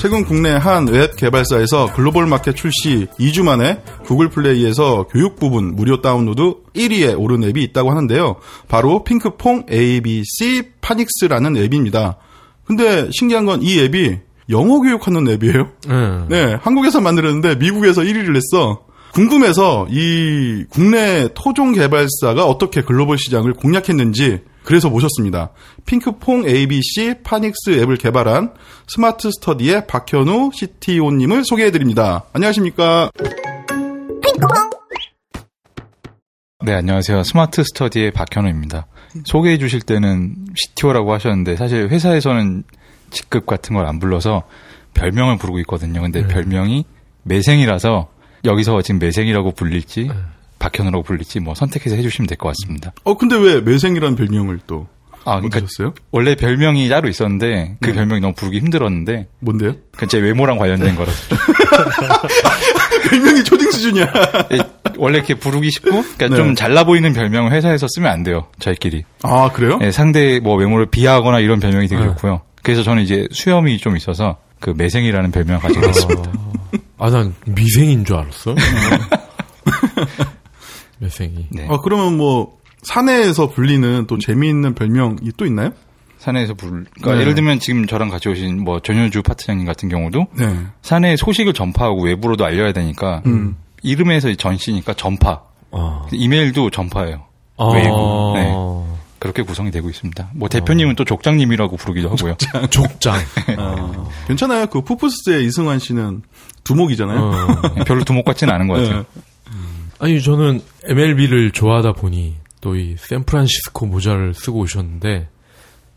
최근 국내 한 앱 개발사에서 글로벌 마켓 출시 2주 만에 구글 플레이에서 교육 부분 무료 다운로드 1위에 오른 앱이 있다고 하는데요. 바로 핑크퐁 ABC 파닉스라는 앱입니다. 근데 신기한 건 이 앱이 영어 교육하는 앱이에요. 네. 네, 한국에서 만들었는데 미국에서 1위를 했어. 궁금해서 이 국내 토종 개발사가 어떻게 글로벌 시장을 공략했는지 그래서 모셨습니다. 핑크퐁 ABC 파닉스 앱을 개발한 스마트 스터디의 박현우 CTO님을 소개해드립니다. 안녕하십니까? 네, 안녕하세요. 스마트 스터디의 박현우입니다. 소개해 주실 때는 CTO라고 하셨는데 사실 회사에서는 직급 같은 걸 안 불러서 별명을 부르고 있거든요. 근데 별명이 매생이라서 여기서 지금 매생이라고 불릴지 박현우라고 불릴지 뭐 선택해서 해주시면 될 것 같습니다. 어, 근데 왜 매생이라는 별명을 또 아, 그러니까 얻으셨어요? 원래 별명이 따로 있었는데 그 네. 별명이 너무 부르기 힘들었는데 뭔데요? 그제 외모랑 관련된 거라서 좀 별명이 초딩 수준이야. 예, 원래 이렇게 부르기 쉽고 그러니까 네. 좀 잘나 보이는 별명을 회사에서 쓰면 안 돼요. 저희끼리. 아, 그래요? 예, 상대 뭐 외모를 비하하거나 이런 별명이 되게 네. 좋고요. 그래서 저는 이제 수염이 좀 있어서 그 매생이라는 별명을 가지게 됐습니다. 아, 난 미생인 줄 알았어. 매생이. 네. 아, 그러면 뭐 사내에서 불리는 또 재미있는 별명이 또 있나요? 사내에서 부를, 그러니까 네. 예를 들면 지금 저랑 같이 오신 뭐 전효주 파트장님 같은 경우도 네. 사내의 소식을 전파하고 외부로도 알려야 되니까 음. 이름에서 전씨니까 전파. 아. 이메일도 전파예요. 아. 외부. 네. 그렇게 구성이 되고 있습니다. 뭐 대표님은 또 족장님이라고 부르기도 하고요. 족장. 아, 괜찮아요. 그 푸푸스의 이승환 씨는 두목이잖아요. 어. 별로 두목 같지는 않은 것 같아요. 네. 아니, 저는 MLB를 좋아하다 보니 또 이 샌프란시스코 모자를 쓰고 오셨는데,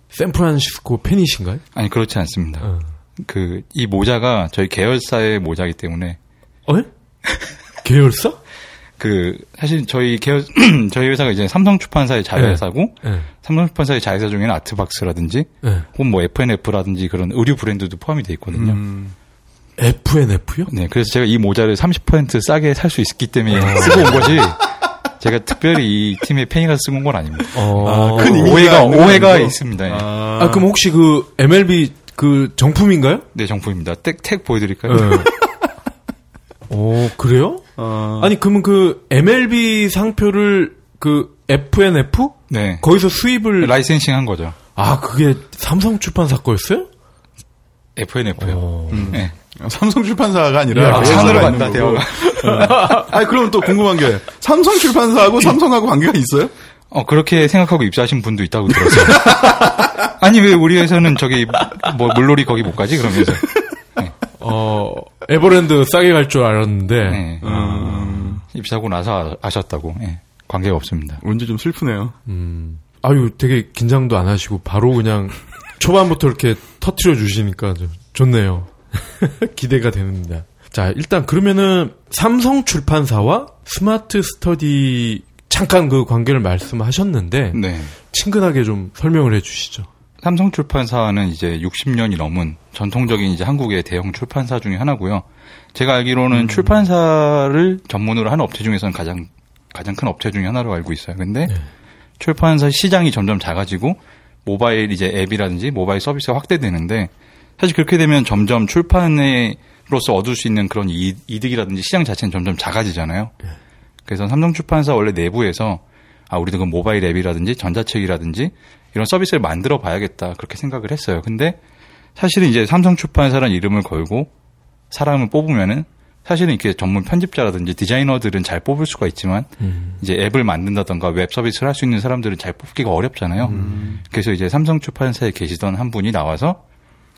샌프란시스코 팬이신가요? 아니 그렇지 않습니다. 어. 그이 모자가 저희 계열사의 모자이기 때문에 어? 계열사? 그 사실 저희 계열 저희 회사가 이제 삼성 출판사의 자회사고 네. 삼성 출판사의 자회사 중에는 아트박스라든지 네. 혹은 뭐 FNF라든지 그런 의류 브랜드도 포함이 돼 있거든요. 음, FNF요? 네, 그래서 제가 이 모자를 30% 싸게 살 수 있기 때문에 쓰고 온 거지. 제가 특별히 이 팀의 팬이라서 쓰고 온 건 아닙니다. 어. 아, 큰 의미가 오해가 오해가. 있습니다. 예. 아, 아, 그럼 혹시 그 MLB 그 정품인가요? 네, 정품입니다. 택, 택 보여드릴까요? 네. 오, 그래요? 아, 아니, 그러면 그 MLB 상표를 그 FNF? 네. 거기서 수입을. 라이센싱 한 거죠. 아, 그게 삼성 출판사 거였어요? FNF요. 어. 네. 삼성 출판사가 아니라 야, 아, 산으로 간다. 대화가. 아니 그럼 또 궁금한 게 삼성 출판사하고 삼성하고 관계가 있어요? 어, 그렇게 생각하고 입사하신 분도 있다고 들었어요. 아니, 왜 우리 회사는 저기, 뭐, 물놀이 거기 못 가지? 그러면서. 어, 에버랜드 싸게 갈 줄 알았는데. 네. 음, 입사하고 나서 아- 아셨다고. 예. 관계가 없습니다. 뭔지 좀 슬프네요. 음. 아유, 되게 긴장도 안 하시고 바로 그냥 초반부터 이렇게 터트려 주시니까 좀 좋네요. 기대가 됩니다. 자, 일단 그러면은 삼성 출판사와 스마트 스터디 잠깐 그 관계를 말씀하셨는데 네. 친근하게 좀 설명을 해 주시죠. 삼성 출판사는 이제 60년이 넘은 전통적인 이제 한국의 대형 출판사 중에 하나고요. 제가 알기로는 출판사를 전문으로 하는 업체 중에서는 가장 가장 큰 업체 중에 하나로 알고 있어요. 근데 출판사 시장이 점점 작아지고 모바일 이제 앱이라든지 모바일 서비스가 확대되는데 사실 그렇게 되면 점점 출판에로서 얻을 수 있는 그런 이- 이득이라든지 시장 자체는 점점 작아지잖아요. 그래서 삼성 출판사 원래 내부에서 아 우리도 그 모바일 앱이라든지 전자책이라든지 이런 서비스를 만들어 봐야겠다 그렇게 생각을 했어요. 근데 사실은 이제 삼성 출판사라는 이름을 걸고 사람을 뽑으면은 사실은 이렇게 전문 편집자라든지 디자이너들은 잘 뽑을 수가 있지만 이제 앱을 만든다던가 웹 서비스를 할 수 있는 사람들은 잘 뽑기가 어렵잖아요. 그래서 이제 삼성 출판사에 계시던 한 분이 나와서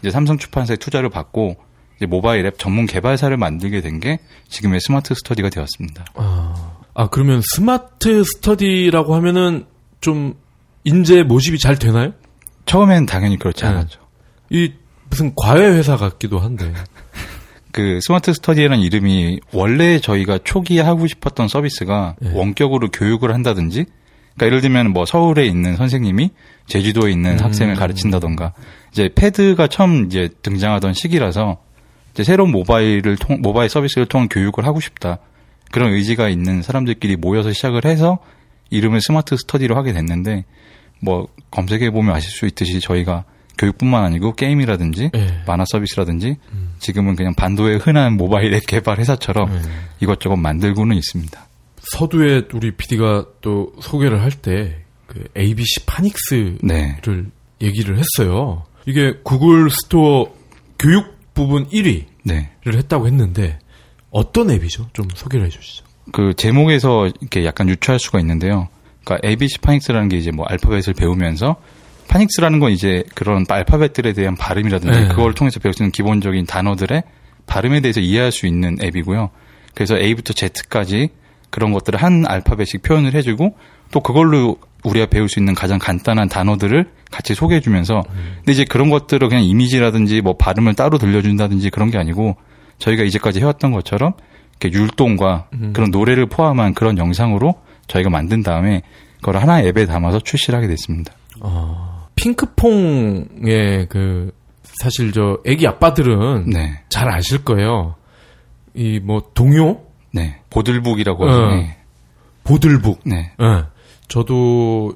이제 삼성 출판사에 투자를 받고 이제 모바일 앱 전문 개발사를 만들게 된 게 지금의 스마트 스터디가 되었습니다. 아, 아 그러면 스마트 스터디라고 하면은 좀 인재 모집이 잘 되나요? 처음엔 당연히 그렇지 네. 않았죠. 이 무슨 과외 회사 같기도 한데. 그 스마트 스터디라는 이름이 원래 저희가 초기에 하고 싶었던 서비스가 네. 원격으로 교육을 한다든지 그러니까 예를 들면 뭐 서울에 있는 선생님이 제주도에 있는 음. 학생을 가르친다던가 이제 패드가 처음 이제 등장하던 시기라서 이제 새로운 모바일을 통 모바일 서비스를 통한 교육을 하고 싶다 그런 의지가 있는 사람들끼리 모여서 시작을 해서 이름을 스마트 스터디로 하게 됐는데 뭐 검색해 보면 아실 수 있듯이 저희가 교육뿐만 아니고 게임이라든지 예. 만화 서비스라든지 지금은 그냥 반도의 흔한 모바일 앱 개발 회사처럼 예. 이것저것 만들고는 있습니다. 서두에 우리 PD가 또 소개를 할 때 그 ABC 파닉스를 네. 얘기를 했어요. 이게 구글 스토어 교육 부분 1위를 네. 했다고 했는데 어떤 앱이죠? 좀 소개를 해주시죠. 그 제목에서 이렇게 약간 유추할 수가 있는데요. 그러니까 ABC 파닉스라는 게 이제 뭐 알파벳을 배우면서 파닉스라는 건 이제 그런 알파벳들에 대한 발음이라든지 네. 그걸 통해서 배울 수 있는 기본적인 단어들의 발음에 대해서 이해할 수 있는 앱이고요. 그래서 A부터 Z까지 그런 것들을 한 알파벳씩 표현을 해주고 또 그걸로 우리가 배울 수 있는 가장 간단한 단어들을 같이 소개해주면서 근데 이제 그런 것들을 그냥 이미지라든지 뭐 발음을 따로 들려준다든지 그런 게 아니고 저희가 이제까지 해왔던 것처럼 이렇게 율동과 그런 노래를 포함한 그런 영상으로 저희가 만든 다음에 그걸 하나의 앱에 담아서 출시를 하게 됐습니다. 어, 핑크퐁의 그 사실 저 애기 아빠들은 네. 잘 아실 거예요. 이 뭐 동요, 네. 보들북이라고 어. 하죠. 네. 보들북. 네. 예. 저도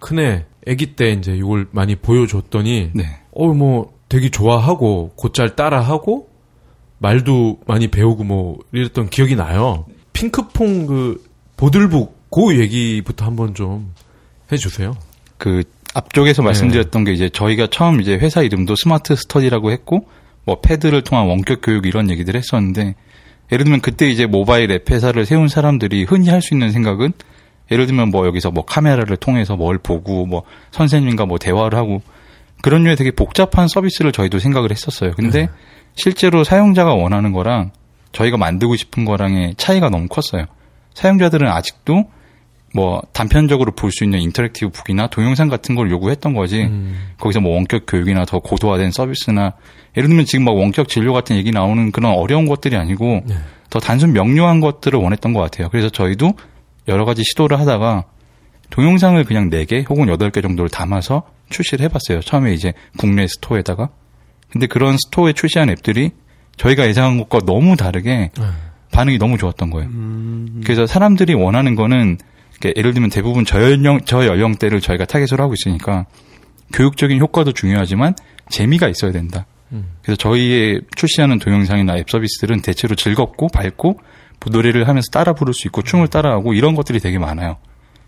큰애 아기 때 이제 이걸 많이 보여줬더니 네. 어뭐 되게 좋아하고 곧잘 따라하고 말도 많이 배우고 뭐 이랬던 기억이 나요. 핑크퐁 그 보들북 그 얘기부터 한번 좀 해주세요. 그 앞쪽에서 네. 말씀드렸던 게 이제 저희가 처음 이제 회사 이름도 스마트 스터디라고 했고 뭐 패드를 통한 원격 교육 이런 얘기들 했었는데 예를 들면 그때 이제 모바일 앱 회사를 세운 사람들이 흔히 할 수 있는 생각은 예를 들면 뭐 여기서 뭐 카메라를 통해서 뭘 보고 뭐 선생님과 뭐 대화를 하고 그런 류의 되게 복잡한 서비스를 저희도 생각을 했었어요. 근데 실제로 사용자가 원하는 거랑 저희가 만들고 싶은 거랑의 차이가 너무 컸어요. 사용자들은 아직도 뭐 단편적으로 볼 수 있는 interactive book이나 동영상 같은 걸 요구했던 거지. 거기서 뭐 원격 교육이나 더 고도화된 서비스나 예를 들면 지금 막 원격 진료 같은 얘기 나오는 그런 어려운 것들이 아니고 네. 더 단순 명료한 것들을 원했던 것 같아요. 그래서 저희도 여러 가지 시도를 하다가 동영상을 그냥 4개 혹은 8개 정도를 담아서 출시를 해봤어요. 처음에 이제 국내 스토어에다가. 근데 그런 스토어에 출시한 앱들이 저희가 예상한 것과 너무 다르게 네. 반응이 너무 좋았던 거예요. 그래서 사람들이 원하는 거는 예를 들면 대부분 저연령 저연령대를 저희가 타겟으로 하고 있으니까 교육적인 효과도 중요하지만 재미가 있어야 된다. 그래서 저희의 출시하는 동영상이나 앱 서비스들은 대체로 즐겁고 밝고 뭐 노래를 하면서 따라 부를 수 있고 춤을 따라하고 이런 것들이 되게 많아요.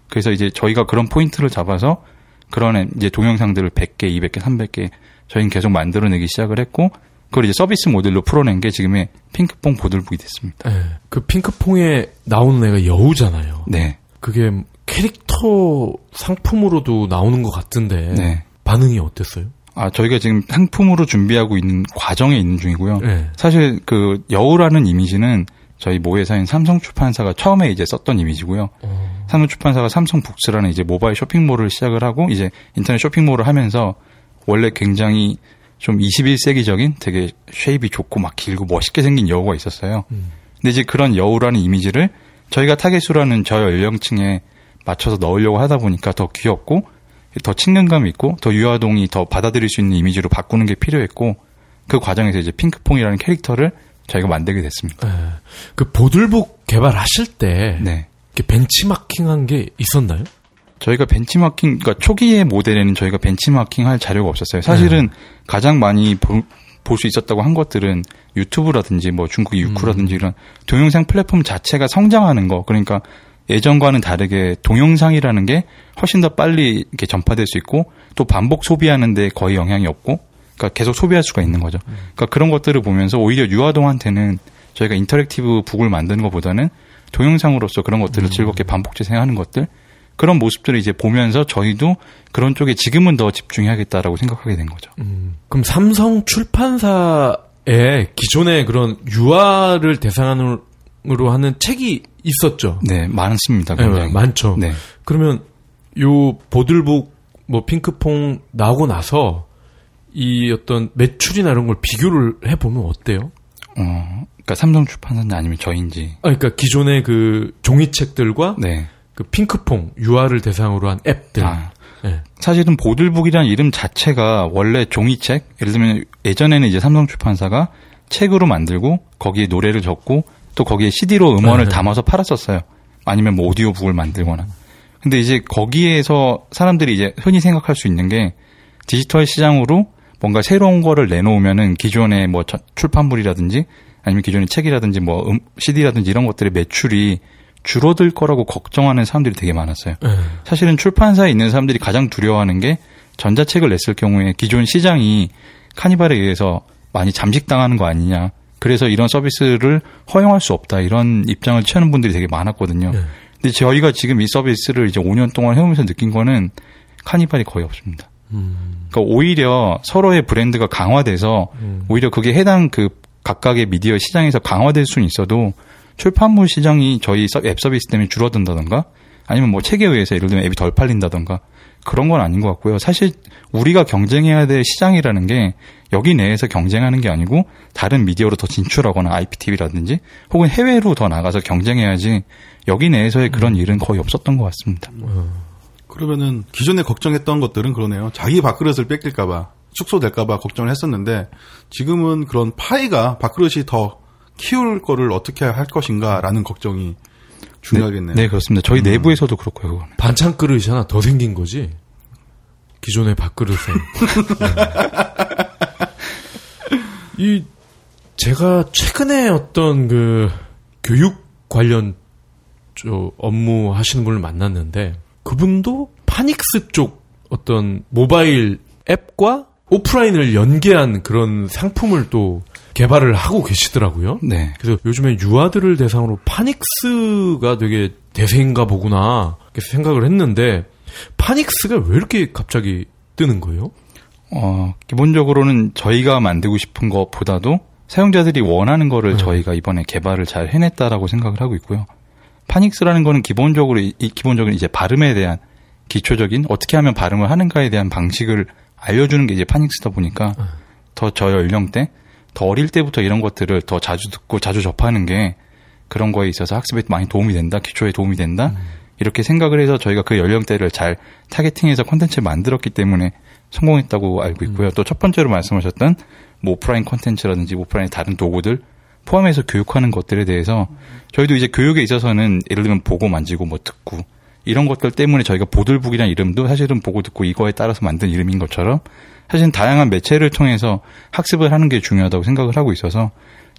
그래서 이제 저희가 그런 포인트를 잡아서 그런 앱, 이제 동영상들을 100개, 200개, 300개 저희는 계속 만들어내기 시작을 했고 그걸 이제 서비스 모델로 풀어낸 게 지금의 핑크퐁 보들북이 됐습니다. 예. 그 핑크퐁에 나오는 애가 여우잖아요. 네. 그게 캐릭터 상품으로도 나오는 것 같은데 네. 반응이 어땠어요? 아, 저희가 지금 상품으로 준비하고 있는 과정에 있는 중이고요. 네. 사실 그 여우라는 이미지는 저희 모 회사인 삼성 출판사가 처음에 이제 썼던 이미지고요. 어. 삼성 출판사가 삼성 북스라는 이제 모바일 쇼핑몰을 시작을 하고 이제 인터넷 쇼핑몰을 하면서 원래 굉장히 좀 21세기적인 되게 shape이 좋고 막 길고 멋있게 생긴 여우가 있었어요. 근데 이제 그런 여우라는 이미지를 저희가 타겟으로 하는 저연령층에 맞춰서 넣으려고 하다 보니까 더 귀엽고 더 친근감 있고 더 유아동이 더 받아들일 수 있는 이미지로 바꾸는 게 필요했고 그 과정에서 이제 핑크퐁이라는 캐릭터를 저희가 만들게 됐습니다. 예. 그 보들북 개발하실 때 네. 벤치마킹한 게 있었나요? 저희가 벤치마킹, 그러니까 초기의 모델에는 저희가 벤치마킹 할 자료가 없었어요. 사실은 가장 많이 볼 수 있었다고 한 것들은 유튜브라든지 뭐 중국 유쿠라든지 이런 동영상 플랫폼 자체가 성장하는 거. 그러니까 예전과는 다르게 동영상이라는 게 훨씬 더 빨리 이렇게 전파될 수 있고 또 반복 소비하는데 거의 영향이 없고 그러니까 계속 소비할 수가 있는 거죠. 그러니까 그런 것들을 보면서 오히려 유아동한테는 저희가 interactive book을 만드는 것보다는 동영상으로서 그런 것들을 즐겁게 반복 재생하는 것들 그런 모습들을 이제 보면서 저희도 그런 쪽에 지금은 더 집중해야겠다라고 생각하게 된 거죠. 그럼 삼성 출판사에 기존의 그런 유아를 대상으로 하는 책이 있었죠. 네, 많습니다. 네, 굉장히. 많죠. 네. 그러면 요 보들북 뭐 핑크퐁 나오고 나서 이 어떤 매출이나 이런 걸 비교를 해보면 어때요? 어, 그러니까 삼성 출판사는 아니면 저인지. 아, 그러니까 기존의 그 종이책들과 네. 그 핑크퐁 유아를 대상으로 한 앱들. 아, 예. 사실은 보들북이라는 이름 자체가 원래 종이책, 예를 들면 예전에는 이제 삼성 출판사가 책으로 만들고 거기에 노래를 적고 또 거기에 CD로 음원을 네. 담아서 팔았었어요. 아니면 뭐 오디오북을 만들거나. 근데 이제 거기에서 사람들이 이제 흔히 생각할 수 있는 게 디지털 시장으로 뭔가 새로운 거를 내놓으면은 기존의 뭐 저- 출판물이라든지 아니면 기존의 책이라든지 뭐 음, CD라든지 이런 것들의 매출이 줄어들 거라고 걱정하는 사람들이 되게 많았어요. 예. 사실은 출판사에 있는 사람들이 가장 두려워하는 게 전자책을 냈을 경우에 기존 시장이 카니발에 의해서 많이 잠식당하는 거 아니냐. 그래서 이런 서비스를 허용할 수 없다. 이런 입장을 취하는 분들이 되게 많았거든요. 네. 근데 저희가 지금 이 서비스를 이제 5년 동안 해오면서 느낀 거는 카니발이 거의 없습니다. 음. 그러니까 오히려 서로의 브랜드가 강화돼서 음. 오히려 그게 해당 그 각각의 미디어 시장에서 강화될 수는 있어도 출판물 시장이 저희 서- 앱 서비스 때문에 줄어든다던가 아니면 뭐 책에 의해서 예를 들면 앱이 덜 팔린다던가 그런 건 아닌 것 같고요. 사실 우리가 경쟁해야 될 시장이라는 게 여기 내에서 경쟁하는 게 아니고 다른 미디어로 더 진출하거나 IPTV라든지 혹은 해외로 더 나가서 경쟁해야지 여기 내에서의 그런 일은 거의 없었던 것 같습니다. 그러면은 기존에 걱정했던 것들은 그러네요. 자기 밥그릇을 뺏길까봐 축소될까봐 걱정을 했었는데 지금은 그런 파이가 밥그릇이 더 키울 거를 어떻게 할 것인가라는 걱정이 중요하겠네요. 네, 그렇습니다. 저희 내부에서도 그렇고요. 그거는. 반찬 그릇이 하나 더 생긴 거지. 기존의 밥그릇에. 네. 이 제가 최근에 어떤 그 교육 관련 저 업무 하시는 분을 만났는데 그분도 파닉스 쪽 어떤 모바일 앱과 오프라인을 연계한 그런 상품을 또 개발을 하고 계시더라고요. 네. 그래서 요즘에 유아들을 대상으로 파닉스가 되게 대세인가 보구나 이렇게 생각을 했는데 파닉스가 왜 이렇게 갑자기 뜨는 거예요? 어, 기본적으로는 저희가 만들고 싶은 것보다도 사용자들이 원하는 거를 음. 저희가 이번에 개발을 잘 해냈다라고 생각을 하고 있고요. 파닉스라는 거는 기본적으로 이, 이 기본적인 이제 발음에 대한 기초적인 어떻게 하면 발음을 하는가에 대한 방식을 알려주는 게 이제 파닉스다 보니까 음. 더저 연령대, 더 어릴 때부터 이런 것들을 더 자주 듣고 자주 접하는 게 그런 거에 있어서 학습에 많이 도움이 된다, 기초에 도움이 된다. 이렇게 생각을 해서 저희가 그 연령대를 잘 타겟팅해서 콘텐츠를 만들었기 때문에 성공했다고 알고 있고요. 또첫 번째로 말씀하셨던 뭐 오프라인 콘텐츠라든지 오프라인 다른 도구들 포함해서 교육하는 것들에 대해서 저희도 이제 교육에 있어서는 예를 들면 보고 만지고 뭐 듣고 이런 것들 때문에 저희가 보들북이라는 이름도 사실은 보고 듣고 이거에 따라서 만든 이름인 것처럼 사실은 다양한 매체를 통해서 학습을 하는 게 중요하다고 생각을 하고 있어서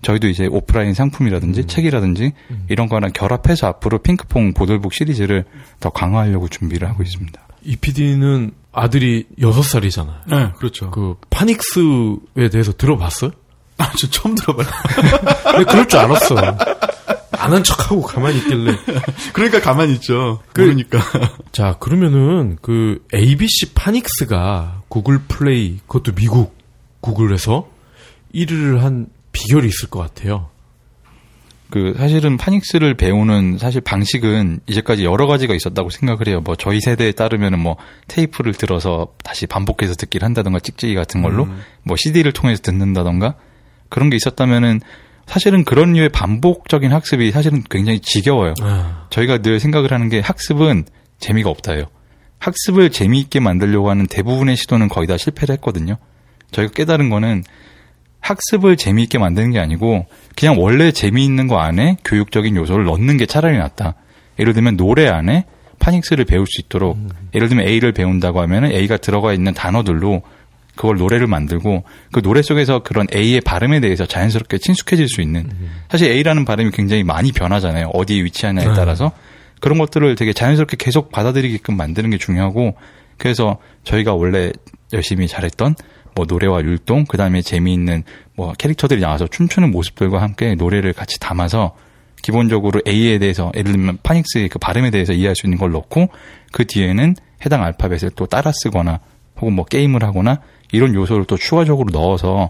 저희도 이제 오프라인 상품이라든지 책이라든지 이런 거랑 결합해서 앞으로 핑크퐁 보들북 시리즈를 더 강화하려고 준비를 하고 있습니다. 이 PD는 아들이 6살이잖아요. 네, 그렇죠. 그 파닉스에 대해서 들어봤어요? 아, 저 처음 들어봐요. 근데 그럴 줄 알았어. 아는 척하고 가만히 있길래. 그러니까 가만히 있죠. 그- 모르니까. 자, 그러면은 그 ABC 파닉스가 구글 플레이, 그것도 미국 구글에서 1위를 한 비결이 있을 것 같아요. 그 사실은 파닉스를 배우는 사실 방식은 이제까지 여러 가지가 있었다고 생각을 해요. 뭐 저희 세대에 따르면은 뭐 테이프를 들어서 다시 반복해서 듣기를 한다던가 찍찍이 같은 걸로 뭐 CD를 통해서 듣는다던가 그런 게 있었다면은 사실은 그런 류의 반복적인 학습이 사실은 굉장히 지겨워요. 아, 저희가 늘 생각을 하는 게 학습은 재미가 없다예요. 학습을 재미있게 만들려고 하는 대부분의 시도는 거의 다 실패를 했거든요. 저희가 깨달은 거는 학습을 재미있게 만드는 게 아니고 그냥 원래 재미있는 거 안에 교육적인 요소를 넣는 게 차라리 낫다. 예를 들면 노래 안에 파닉스를 배울 수 있도록 예를 들면 A를 배운다고 하면은 A가 들어가 있는 단어들로 그걸 노래를 만들고 그 노래 속에서 그런 A의 발음에 대해서 자연스럽게 친숙해질 수 있는 사실 A라는 발음이 굉장히 많이 변하잖아요. 어디에 위치하냐에 네. 따라서 그런 것들을 되게 자연스럽게 계속 받아들이게끔 만드는 게 중요하고 그래서 저희가 원래 열심히 잘했던 뭐 노래와 율동 그다음에 재미있는 뭐 캐릭터들이 나와서 춤추는 모습들과 함께 노래를 같이 담아서 기본적으로 A에 대해서 예를 들면 파닉스의 그 발음에 대해서 이해할 수 있는 걸 넣고 그 뒤에는 해당 알파벳을 또 따라 쓰거나 혹은 뭐 게임을 하거나 이런 요소를 또 추가적으로 넣어서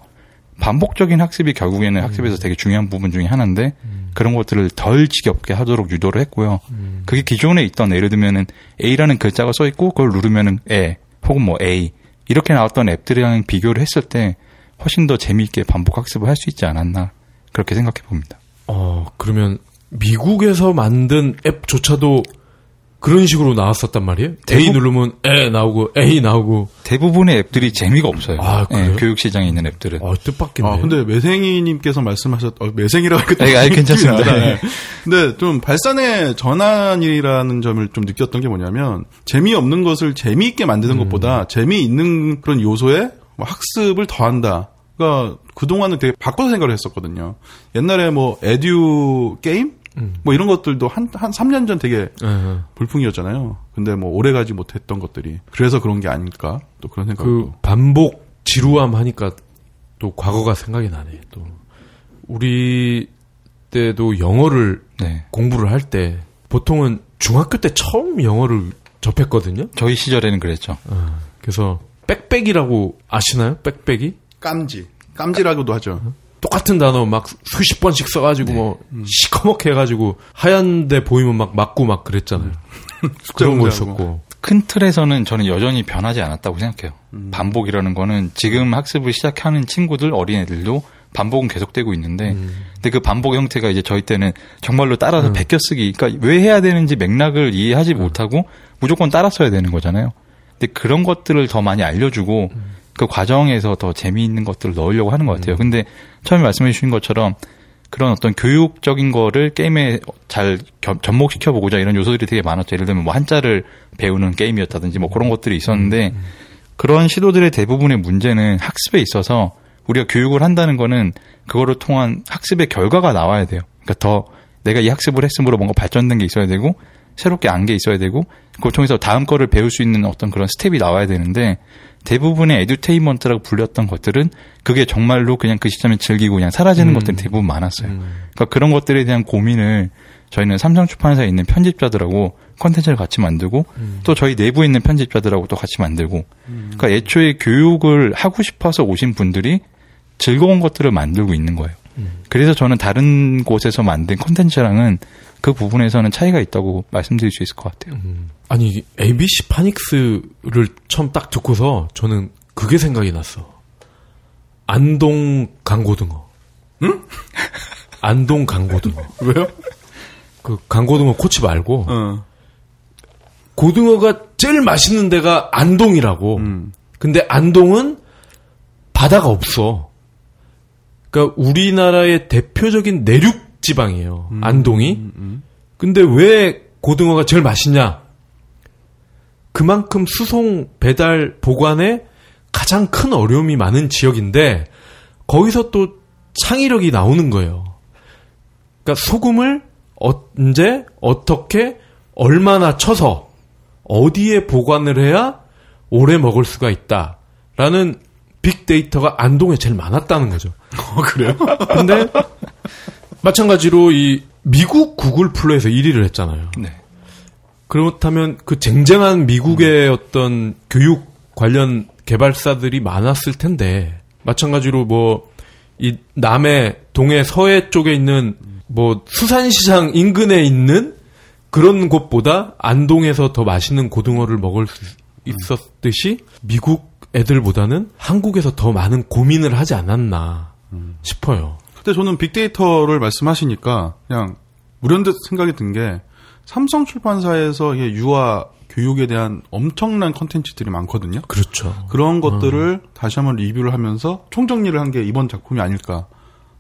반복적인 학습이 결국에는 학습에서 되게 중요한 부분 중에 하나인데 그런 것들을 덜 지겹게 하도록 유도를 했고요. 그게 기존에 있던 예를 들면은 A라는 글자가 써 있고 그걸 누르면은 에 혹은 뭐 A 이렇게 나왔던 앱들이랑 비교를 했을 때 훨씬 더 재미있게 반복 학습을 할 수 있지 않았나 그렇게 생각해 봅니다. 어, 그러면 미국에서 만든 앱조차도 그런 식으로 나왔었단 말이에요? A 대부분- 누르면 에 나오고 A 나오고 대부분의 앱들이 재미가 없어요. 아, 그래요? 예, 교육 시장에 있는 앱들은. 어, 뜻밖이네. 아, 근데 매생이님께서 말씀하셨, 어, 매생이라고 아니, 아니, 좀 괜찮습니다. 네. 네. 근데 좀 발산의 전환이라는 점을 좀 느꼈던 게 뭐냐면, 재미없는 것을 재미있게 만드는 음. 것보다 재미있는 그런 요소에 뭐 학습을 더한다. 그러니까 그동안은 되게 바꿔서 생각을 했었거든요. 옛날에 뭐 에듀 게임? 음. 뭐 이런 것들도 한, 한 3년 전 되게 예, 예. 불풍이었잖아요. 근데 뭐 오래 가지 못했던 것들이. 그래서 그런 게 아닐까? 또 그런 그 생각도. 반복 지루함 하니까 또 과거가 생각이 나네. 또 우리 때도 영어를 네. 공부를 할 때 보통은 중학교 때 처음 영어를 접했거든요. 저희 시절에는 그랬죠. 어, 그래서 빽빽이라고 아시나요? 빽빽이? 깜지. 깜지라고도 하죠. 똑같은 단어 막 수십 번씩 써가지고 뭐 시커멓게 해가지고 하얀데 보이면 막 맞고 막 그랬잖아요. 그런 거. 있었고. 큰 틀에서는 저는 여전히 변하지 않았다고 생각해요. 반복이라는 거는 지금 학습을 시작하는 친구들, 어린애들도 반복은 계속되고 있는데, 근데 그 반복 형태가 이제 저희 때는 정말로 따라서 베껴 쓰기, 그러니까 왜 해야 되는지 맥락을 이해하지 못하고 무조건 따라 써야 되는 거잖아요. 근데 그런 것들을 더 많이 알려주고 그 과정에서 더 재미있는 것들을 넣으려고 하는 것 같아요. 근데 처음에 말씀해 주신 것처럼 그런 어떤 교육적인 거를 게임에 잘 겸- 접목시켜 보고자 이런 요소들이 되게 많았죠. 예를 들면 뭐 한자를 배우는 게임이었다든지 뭐 그런 것들이 있었는데 그런 시도들의 대부분의 문제는 학습에 있어서 우리가 교육을 한다는 거는 그거를 통한 학습의 결과가 나와야 돼요. 그러니까 더 내가 이 학습을 했으므로 뭔가 발전된 게 있어야 되고 새롭게 안 게 있어야 되고 그걸 통해서 다음 거를 배울 수 있는 어떤 그런 스텝이 나와야 되는데 대부분의 에듀테인먼트라고 불렸던 것들은 그게 정말로 그냥 그 시점에 즐기고 그냥 사라지는 것들이 대부분 많았어요. 그러니까 그런 것들에 대한 고민을 저희는 삼성出版사에 있는 편집자들하고 컨텐츠를 같이 만들고 또 저희 내부에 있는 편집자들하고 또 같이 만들고. 그러니까 애초에 교육을 하고 싶어서 오신 분들이 즐거운 것들을 만들고 있는 거예요. 그래서 저는 다른 곳에서 만든 컨텐츠랑은 그 부분에서는 차이가 있다고 말씀드릴 수 있을 것 같아요. 아니 ABC 파닉스를 처음 딱 듣고서 저는 그게 생각이 났어. 안동 강고등어. 응? 안동 강고등어. 왜요? 그 강고등어 코치 말고 어. 고등어가 제일 맛있는 데가 안동이라고. 음. 근데 안동은 바다가 없어. 그러니까 우리나라의 대표적인 내륙 지방이에요. 음. 안동이. 근데 왜 고등어가 제일 맛있냐? 그만큼 수송, 배달, 보관에 가장 큰 어려움이 많은 지역인데 거기서 또 창의력이 나오는 거예요. 그러니까 소금을 언제 어떻게 얼마나 쳐서 어디에 보관을 해야 오래 먹을 수가 있다라는 빅데이터가 안동에 제일 많았다는 거죠. 어, 그래요? 근데 마찬가지로 이 미국 구글 플레이에서 1위를 했잖아요. 네. 그렇다면 그 쟁쟁한 미국의 어떤 교육 관련 개발사들이 많았을 텐데 마찬가지로 뭐 이 남해 동해 서해 쪽에 있는 뭐 수산시장 인근에 있는 그런 곳보다 안동에서 더 맛있는 고등어를 먹을 수 있었듯이 미국 애들보다는 한국에서 더 많은 고민을 하지 않았나 싶어요. 근데 저는 빅데이터를 말씀하시니까 그냥 무련듯 생각이 든 게 삼성 출판사에서 이게 유아 교육에 대한 엄청난 컨텐츠들이 많거든요. 그렇죠. 그런 것들을 다시 한번 리뷰를 하면서 총정리를 한 게 이번 작품이 아닐까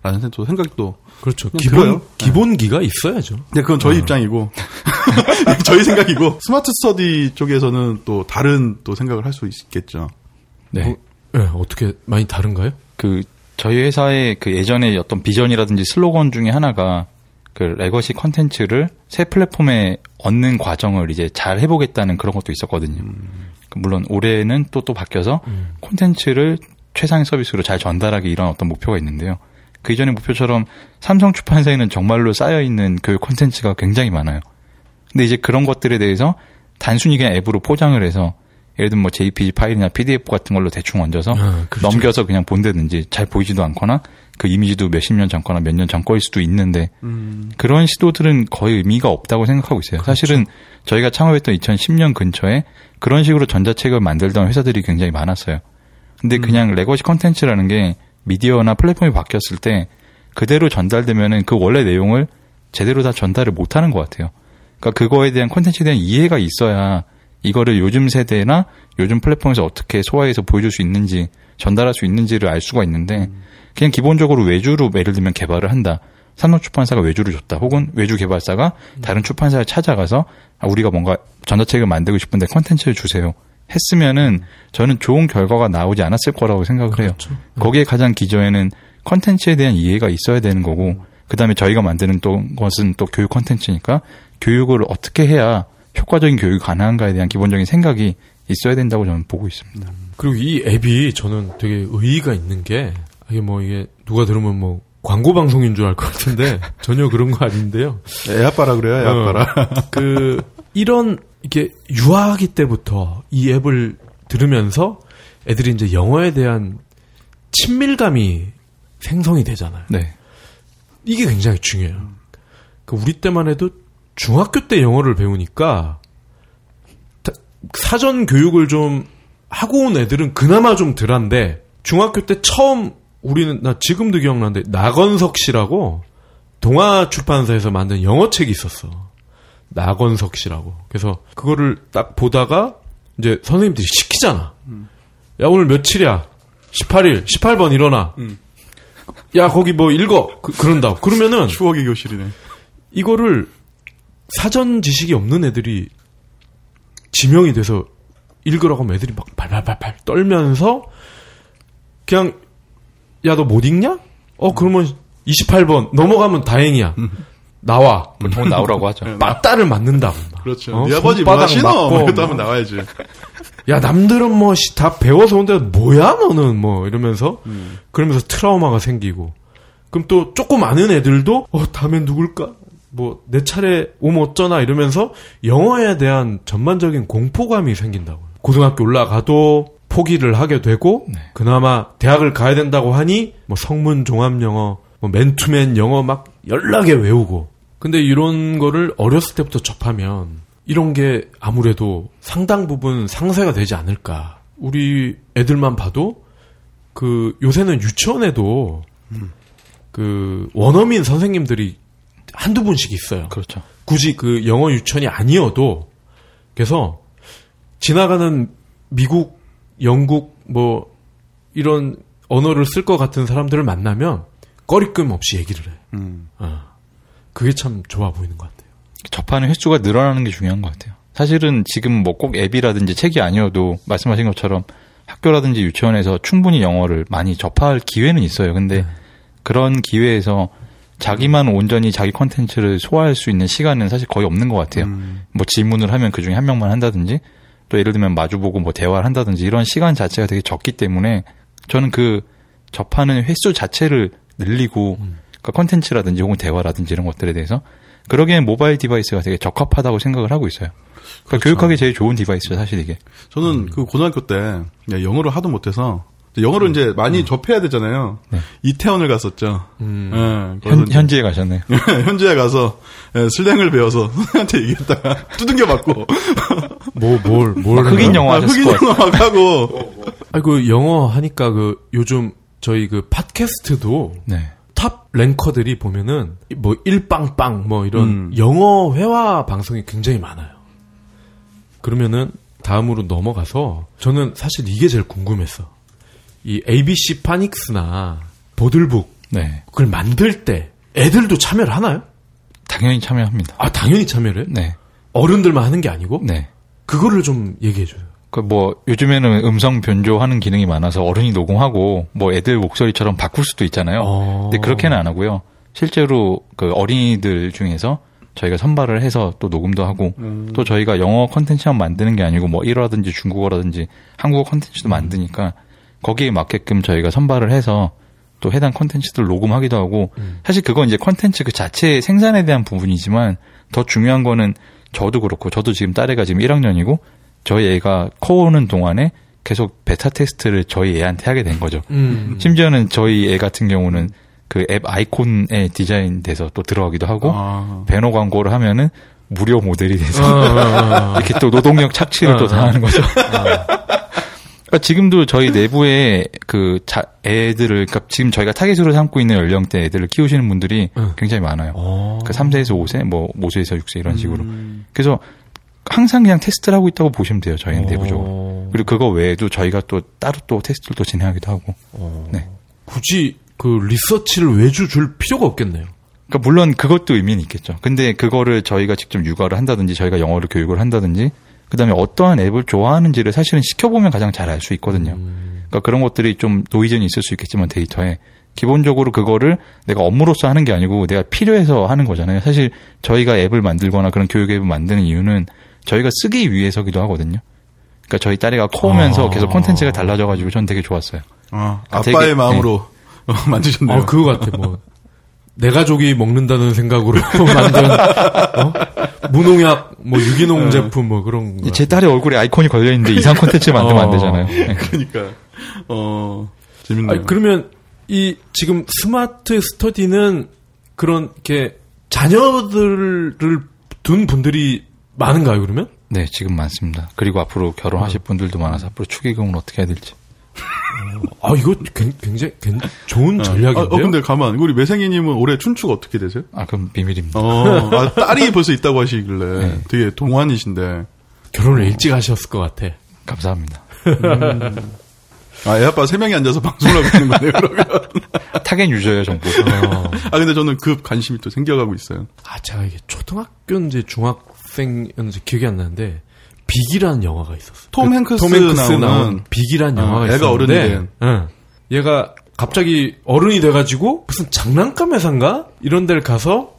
라는 생- 또 생각이 또. 그렇죠. 기본 들어요. 기본기가 있어야죠. 근데 그건 저희 입장이고 저희 생각이고 스마트 스터디 쪽에서는 또 다른 또 생각을 할 수 있겠죠. 네. 어, 네, 어떻게 많이 다른가요? 그 저희 회사의 그 예전에 어떤 비전이라든지 슬로건 중에 하나가 그 legacy 컨텐츠를 새 플랫폼에 얹는 과정을 이제 잘 해보겠다는 그런 것도 있었거든요. 그 물론 올해는 또 또 바뀌어서 콘텐츠를 최상의 서비스로 잘 전달하기 이런 어떤 목표가 있는데요. 그 이전의 목표처럼 삼성 출판사에는 정말로 쌓여 있는 교육 콘텐츠가 굉장히 많아요. 근데 이제 그런 것들에 대해서 단순히 그냥 앱으로 포장을 해서 예를 들면 뭐 JPG 파일이나 PDF 같은 걸로 대충 얹어서 아, 그렇죠. 넘겨서 그냥 본다든지 잘 보이지도 않거나 그 이미지도 몇십 년 전 거나 몇 년 전 거일 수도 있는데 그런 시도들은 거의 의미가 없다고 생각하고 있어요. 사실은 저희가 창업했던 2010년 근처에 그런 식으로 전자책을 만들던 회사들이 굉장히 많았어요. 근데 그냥 legacy 컨텐츠라는 게 미디어나 플랫폼이 바뀌었을 때 그대로 전달되면은 그 원래 내용을 제대로 다 전달을 못 하는 것 같아요. 그러니까 그거에 대한 컨텐츠에 대한 이해가 있어야 이거를 요즘 세대나 요즘 플랫폼에서 어떻게 소화해서 보여줄 수 있는지 전달할 수 있는지를 알 수가 있는데 그냥 기본적으로 외주로 예를 들면 개발을 한다. 산업 출판사가 외주를 줬다. 혹은 외주 개발사가 다른 출판사를 찾아가서 아, 우리가 뭔가 전자책을 만들고 싶은데 컨텐츠를 주세요. 했으면은 저는 좋은 결과가 나오지 않았을 거라고 생각을 해요. 거기에 가장 기저에는 컨텐츠에 대한 이해가 있어야 되는 거고 그다음에 저희가 만드는 또 것은 또 교육 컨텐츠니까 교육을 어떻게 해야 효과적인 교육이 가능한가에 대한 기본적인 생각이 있어야 된다고 저는 보고 있습니다. 그리고 이 앱이 저는 되게 의의가 있는 게 이게 뭐 이게 누가 들으면 뭐 광고 방송인 줄 알 것 같은데 전혀 그런 거 아닌데요. 애 아빠라 그래요, 애 아빠라. 어, 그 이런 이게 유아기 때부터 이 앱을 들으면서 애들이 이제 영어에 대한 친밀감이 생성이 되잖아요. 네. 이게 굉장히 중요해요. 그 우리 때만 해도 중학교 때 영어를 배우니까 다- 사전 교육을 좀 하고 온 애들은 그나마 좀 덜한데 중학교 때 처음 우리는 나 지금도 기억나는데 나건석 씨라고 동아 출판사에서 만든 영어 책이 있었어. 나건석 씨라고. 그래서 그거를 딱 보다가 이제 선생님들이 시키잖아. 야 오늘 며칠이야? 18일, 18번 일어나. 야 거기 뭐 읽어. 그, 그런다. 그러면은 추억의 교실이네. 이거를 사전 지식이 없는 애들이 지명이 돼서 읽으라고 하면 애들이 막 발발발발 떨면서 그냥 야 너 못 읽냐? 어 그러면 28번 넘어가면 다행이야. 나와. 보통 나오라고 하죠. 맞다를 맞는다고. 막. 그렇죠. 어? 네 아버지 손바닥 뭐 하시노? 뭐 뭐. 하면 나와야지. 야 남들은 뭐 다 배워서 온데 뭐야 너는 뭐 이러면서 음. 그러면서 트라우마가 생기고 그럼 또 조금 아는 애들도 어 다음엔 누굴까 뭐 내 차례 오면 어쩌나 이러면서 영어에 대한 전반적인 공포감이 생긴다고 고등학교 올라가도 포기를 하게 되고 네. 그나마 대학을 가야 된다고 하니 뭐 성문 종합 영어 뭐 맨투맨 영어 막 연락에 외우고 근데 이런 거를 어렸을 때부터 접하면 이런 게 아무래도 상당 부분 상쇄가 되지 않을까. 우리 애들만 봐도 그 요새는 유치원에도 그 원어민 선생님들이 한두 분씩 있어요. 그렇죠. 굳이 그 영어 유치원이 아니어도 그래서 지나가는 미국, 영국 뭐 이런 언어를 쓸 것 같은 사람들을 만나면 꺼리낌 없이 얘기를 해. 음. 어. 그게 참 좋아 보이는 것 같아요. 접하는 횟수가 늘어나는 게 중요한 것 같아요. 사실은 지금 뭐 꼭 앱이라든지 책이 아니어도 말씀하신 것처럼 학교라든지 유치원에서 충분히 영어를 많이 접할 기회는 있어요. 근데 그런 기회에서 자기만 온전히 자기 컨텐츠를 소화할 수 있는 시간은 사실 거의 없는 것 같아요. 음. 뭐 질문을 하면 그 중에 한 명만 한다든지 또 예를 들면 마주보고 뭐 대화를 한다든지 이런 시간 자체가 되게 적기 때문에 저는 그 접하는 횟수 자체를 늘리고 그러니까 컨텐츠라든지 혹은 대화라든지 이런 것들에 대해서 그러기엔 mobile device가 되게 적합하다고 생각을 하고 있어요. 그러니까 교육하기 제일 좋은 device죠, 사실 이게. 저는 그 고등학교 때 야, 영어를 하도 못해서 영어를 이제 많이 접해야 되잖아요. 네. 이태원을 갔었죠. 음. 예, 현, 현지에 가셨네요. 현지에 가서 예, 슬랭을 배워서 선생한테 얘기했다가 두들겨 맞고 뭐, 뭘, 뭘. 막 흑인? 영어 아, 하셨을 흑인. 영어 막 하고 아니, 그 영어 하니까 그 요즘 저희 그 팟캐스트도 네. top ranker들이 보면은 뭐 일빵빵 뭐 이런 음. 영어 회화 방송이 굉장히 많아요. 그러면은 다음으로 넘어가서 저는 사실 이게 제일 궁금했어. 이 ABC 파닉스나 보들북 네. 그걸 만들 때 애들도 참여를 하나요? 당연히 참여합니다. 아 당연히 참여를 해? 네. 어른들만 하는 게 아니고 네. 그거를 좀 얘기해 줘요. 그 뭐 요즘에는 음성 변조하는 기능이 많아서 어른이 녹음하고 뭐 애들 목소리처럼 바꿀 수도 있잖아요. 어. 근데 그렇게는 안 하고요. 실제로 그 어린이들 중에서 저희가 선발을 해서 또 녹음도 하고 또 저희가 영어 컨텐츠만 만드는 게 아니고 뭐 일어라든지 중국어라든지 한국어 컨텐츠도 만드니까 거기에 맞게끔 저희가 선발을 해서 또 해당 컨텐츠들 녹음하기도 하고 사실 그건 이제 컨텐츠 그 자체의 생산에 대한 부분이지만 더 중요한 거는 저도 그렇고 저도 지금 딸애가 지금 1학년이고 저희 애가 커오는 동안에 계속 베타 테스트를 저희 애한테 하게 된 거죠. 음. 심지어는 저희 애 같은 경우는 그 앱 아이콘에 디자인돼서 또 들어가기도 하고 아. 배너 광고를 하면은 무료 모델이 돼서 아, 이렇게 또 노동력 착취를 어, 또 어. 당하는 거죠. 그러니까 지금도 저희 내부에 그 자, 애들을 그러니까 지금 저희가 타겟으로 삼고 있는 연령대 애들을 키우시는 분들이 응. 굉장히 많아요. 어. 그 3세에서 5세, 뭐 5세에서 6세 이런 식으로. 음. 그래서 항상 그냥 테스트를 하고 있다고 보시면 돼요. 저희는 어. 내부적으로. 그리고 그거 외에도 저희가 또 따로 또 테스트를 또 진행하기도 하고. 어. 네. 굳이 그 리서치를 외주 줄 필요가 없겠네요. 그러니까 물론 그것도 의미는 있겠죠. 근데 그거를 저희가 직접 육아를 한다든지 저희가 영어를 교육을 한다든지 그다음에 어떠한 앱을 좋아하는지를 사실은 시켜보면 가장 잘 알 수 있거든요. 그러니까 그런 것들이 좀 노이즈는 있을 수 있겠지만 데이터에 기본적으로 그거를 내가 업무로서 하는 게 아니고 내가 필요해서 하는 거잖아요. 사실 저희가 앱을 만들거나 그런 교육 앱을 만드는 이유는 저희가 쓰기 위해서기도 하거든요. 그러니까 저희 딸애가 커오면서 아. 계속 콘텐츠가 달라져가지고 전 되게 좋았어요. 아, 아, 아빠의 되게- 마음으로 만드셨네요. 아, 그거 같아. 뭐, 내 가족이 먹는다는 생각으로 만든, 어? 무농약, 뭐, 유기농 제품, 뭐, 그런 거. 제 딸의 얼굴에 아이콘이 걸려 있는데 이상 콘텐츠 만들면 안 되잖아요. 네. 그러니까 어 재밌네요. 아니, 그러면, 이, 지금 스마트 스터디는 그런, 이렇게, 자녀들을 둔 분들이 많은가요, 그러면? 네, 지금 많습니다. 그리고 앞으로 결혼하실 분들도 많아서 앞으로 축의금을 어떻게 해야 될지. 아, 이거 굉- 굉장히, 굉- 좋은 전략인데요? 아, 어, 근데 가만 우리 매생이님은 올해 춘추가 어떻게 되세요? 아, 그럼 비밀입니다. 어, 아, 딸이 벌써 있다고 하시길래 네. 되게 동안이신데. 결혼을 일찍 하셨을 것 같아. 감사합니다. 아, 애 아빠 세 명이 앉아서 방송을 하고 있는 거네요, 그러면. 타겟 유저예요, 전부. 어. 아, 근데 저는 급 관심이 또 생겨가고 있어요. 아, 제가 이게 초등학교인지 중학생이었는지 기억이 안 나는데, 빅이라는 영화가 있었어. 톰 행크스 톰 행크스 나오는 나온 빅이라는 어, 영화가 애가 있었는데, 어른이 된. 응. 얘가 갑자기 어른이 돼가지고 무슨 장난감 회사인가 이런 데를 가서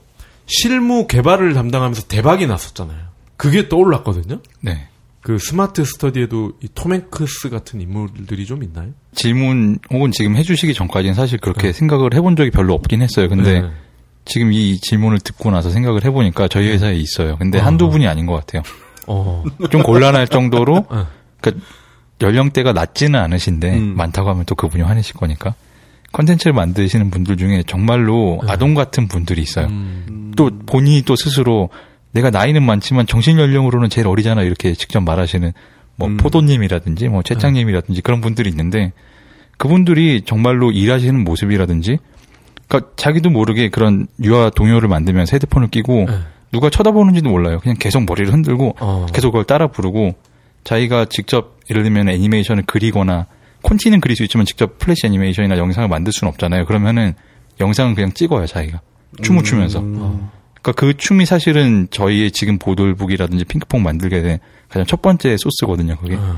실무 개발을 담당하면서 대박이 났었잖아요. 그게 떠올랐거든요. 네. 그 스마트 스터디에도 이 톰 행크스 같은 인물들이 좀 있나요? 질문 혹은 지금 해주시기 전까지는 사실 그렇게 생각을 해본 적이 별로 없긴 했어요. 근데 네. 지금 이 질문을 듣고 나서 생각을 해보니까 저희 회사에 있어요. 근데 어. 한두 분이 아닌 것 같아요. 어. 좀 곤란할 정도로 어. 그러니까 연령대가 낮지는 않으신데 음. 많다고 하면 또 그분이 화내실 거니까 컨텐츠를 만드시는 분들 중에 정말로 아동 같은 분들이 있어요. 음. 또 본인이 또 스스로 내가 나이는 많지만 정신 연령으로는 제일 어리잖아 이렇게 직접 말하시는 뭐 음. 포도님이라든지 뭐 채짱님이라든지 그런 분들이 있는데 그분들이 정말로 일하시는 모습이라든지 그러니까 자기도 모르게 그런 유아 동요를 만들면서 헤드폰을 끼고 네. 누가 쳐다보는지도 몰라요. 그냥 계속 머리를 흔들고 어. 계속 그걸 따라 부르고 자기가 직접 예를 들면 애니메이션을 그리거나 콘티는 그릴 수 있지만 직접 플래시 애니메이션이나 영상을 만들 수는 없잖아요. 그러면은 영상은 그냥 찍어요 자기가 춤을 추면서. 그러니까 그 춤이 사실은 저희의 지금 보돌북이라든지 핑크퐁 만들게 된 가장 첫 번째 소스거든요. 그게. 어.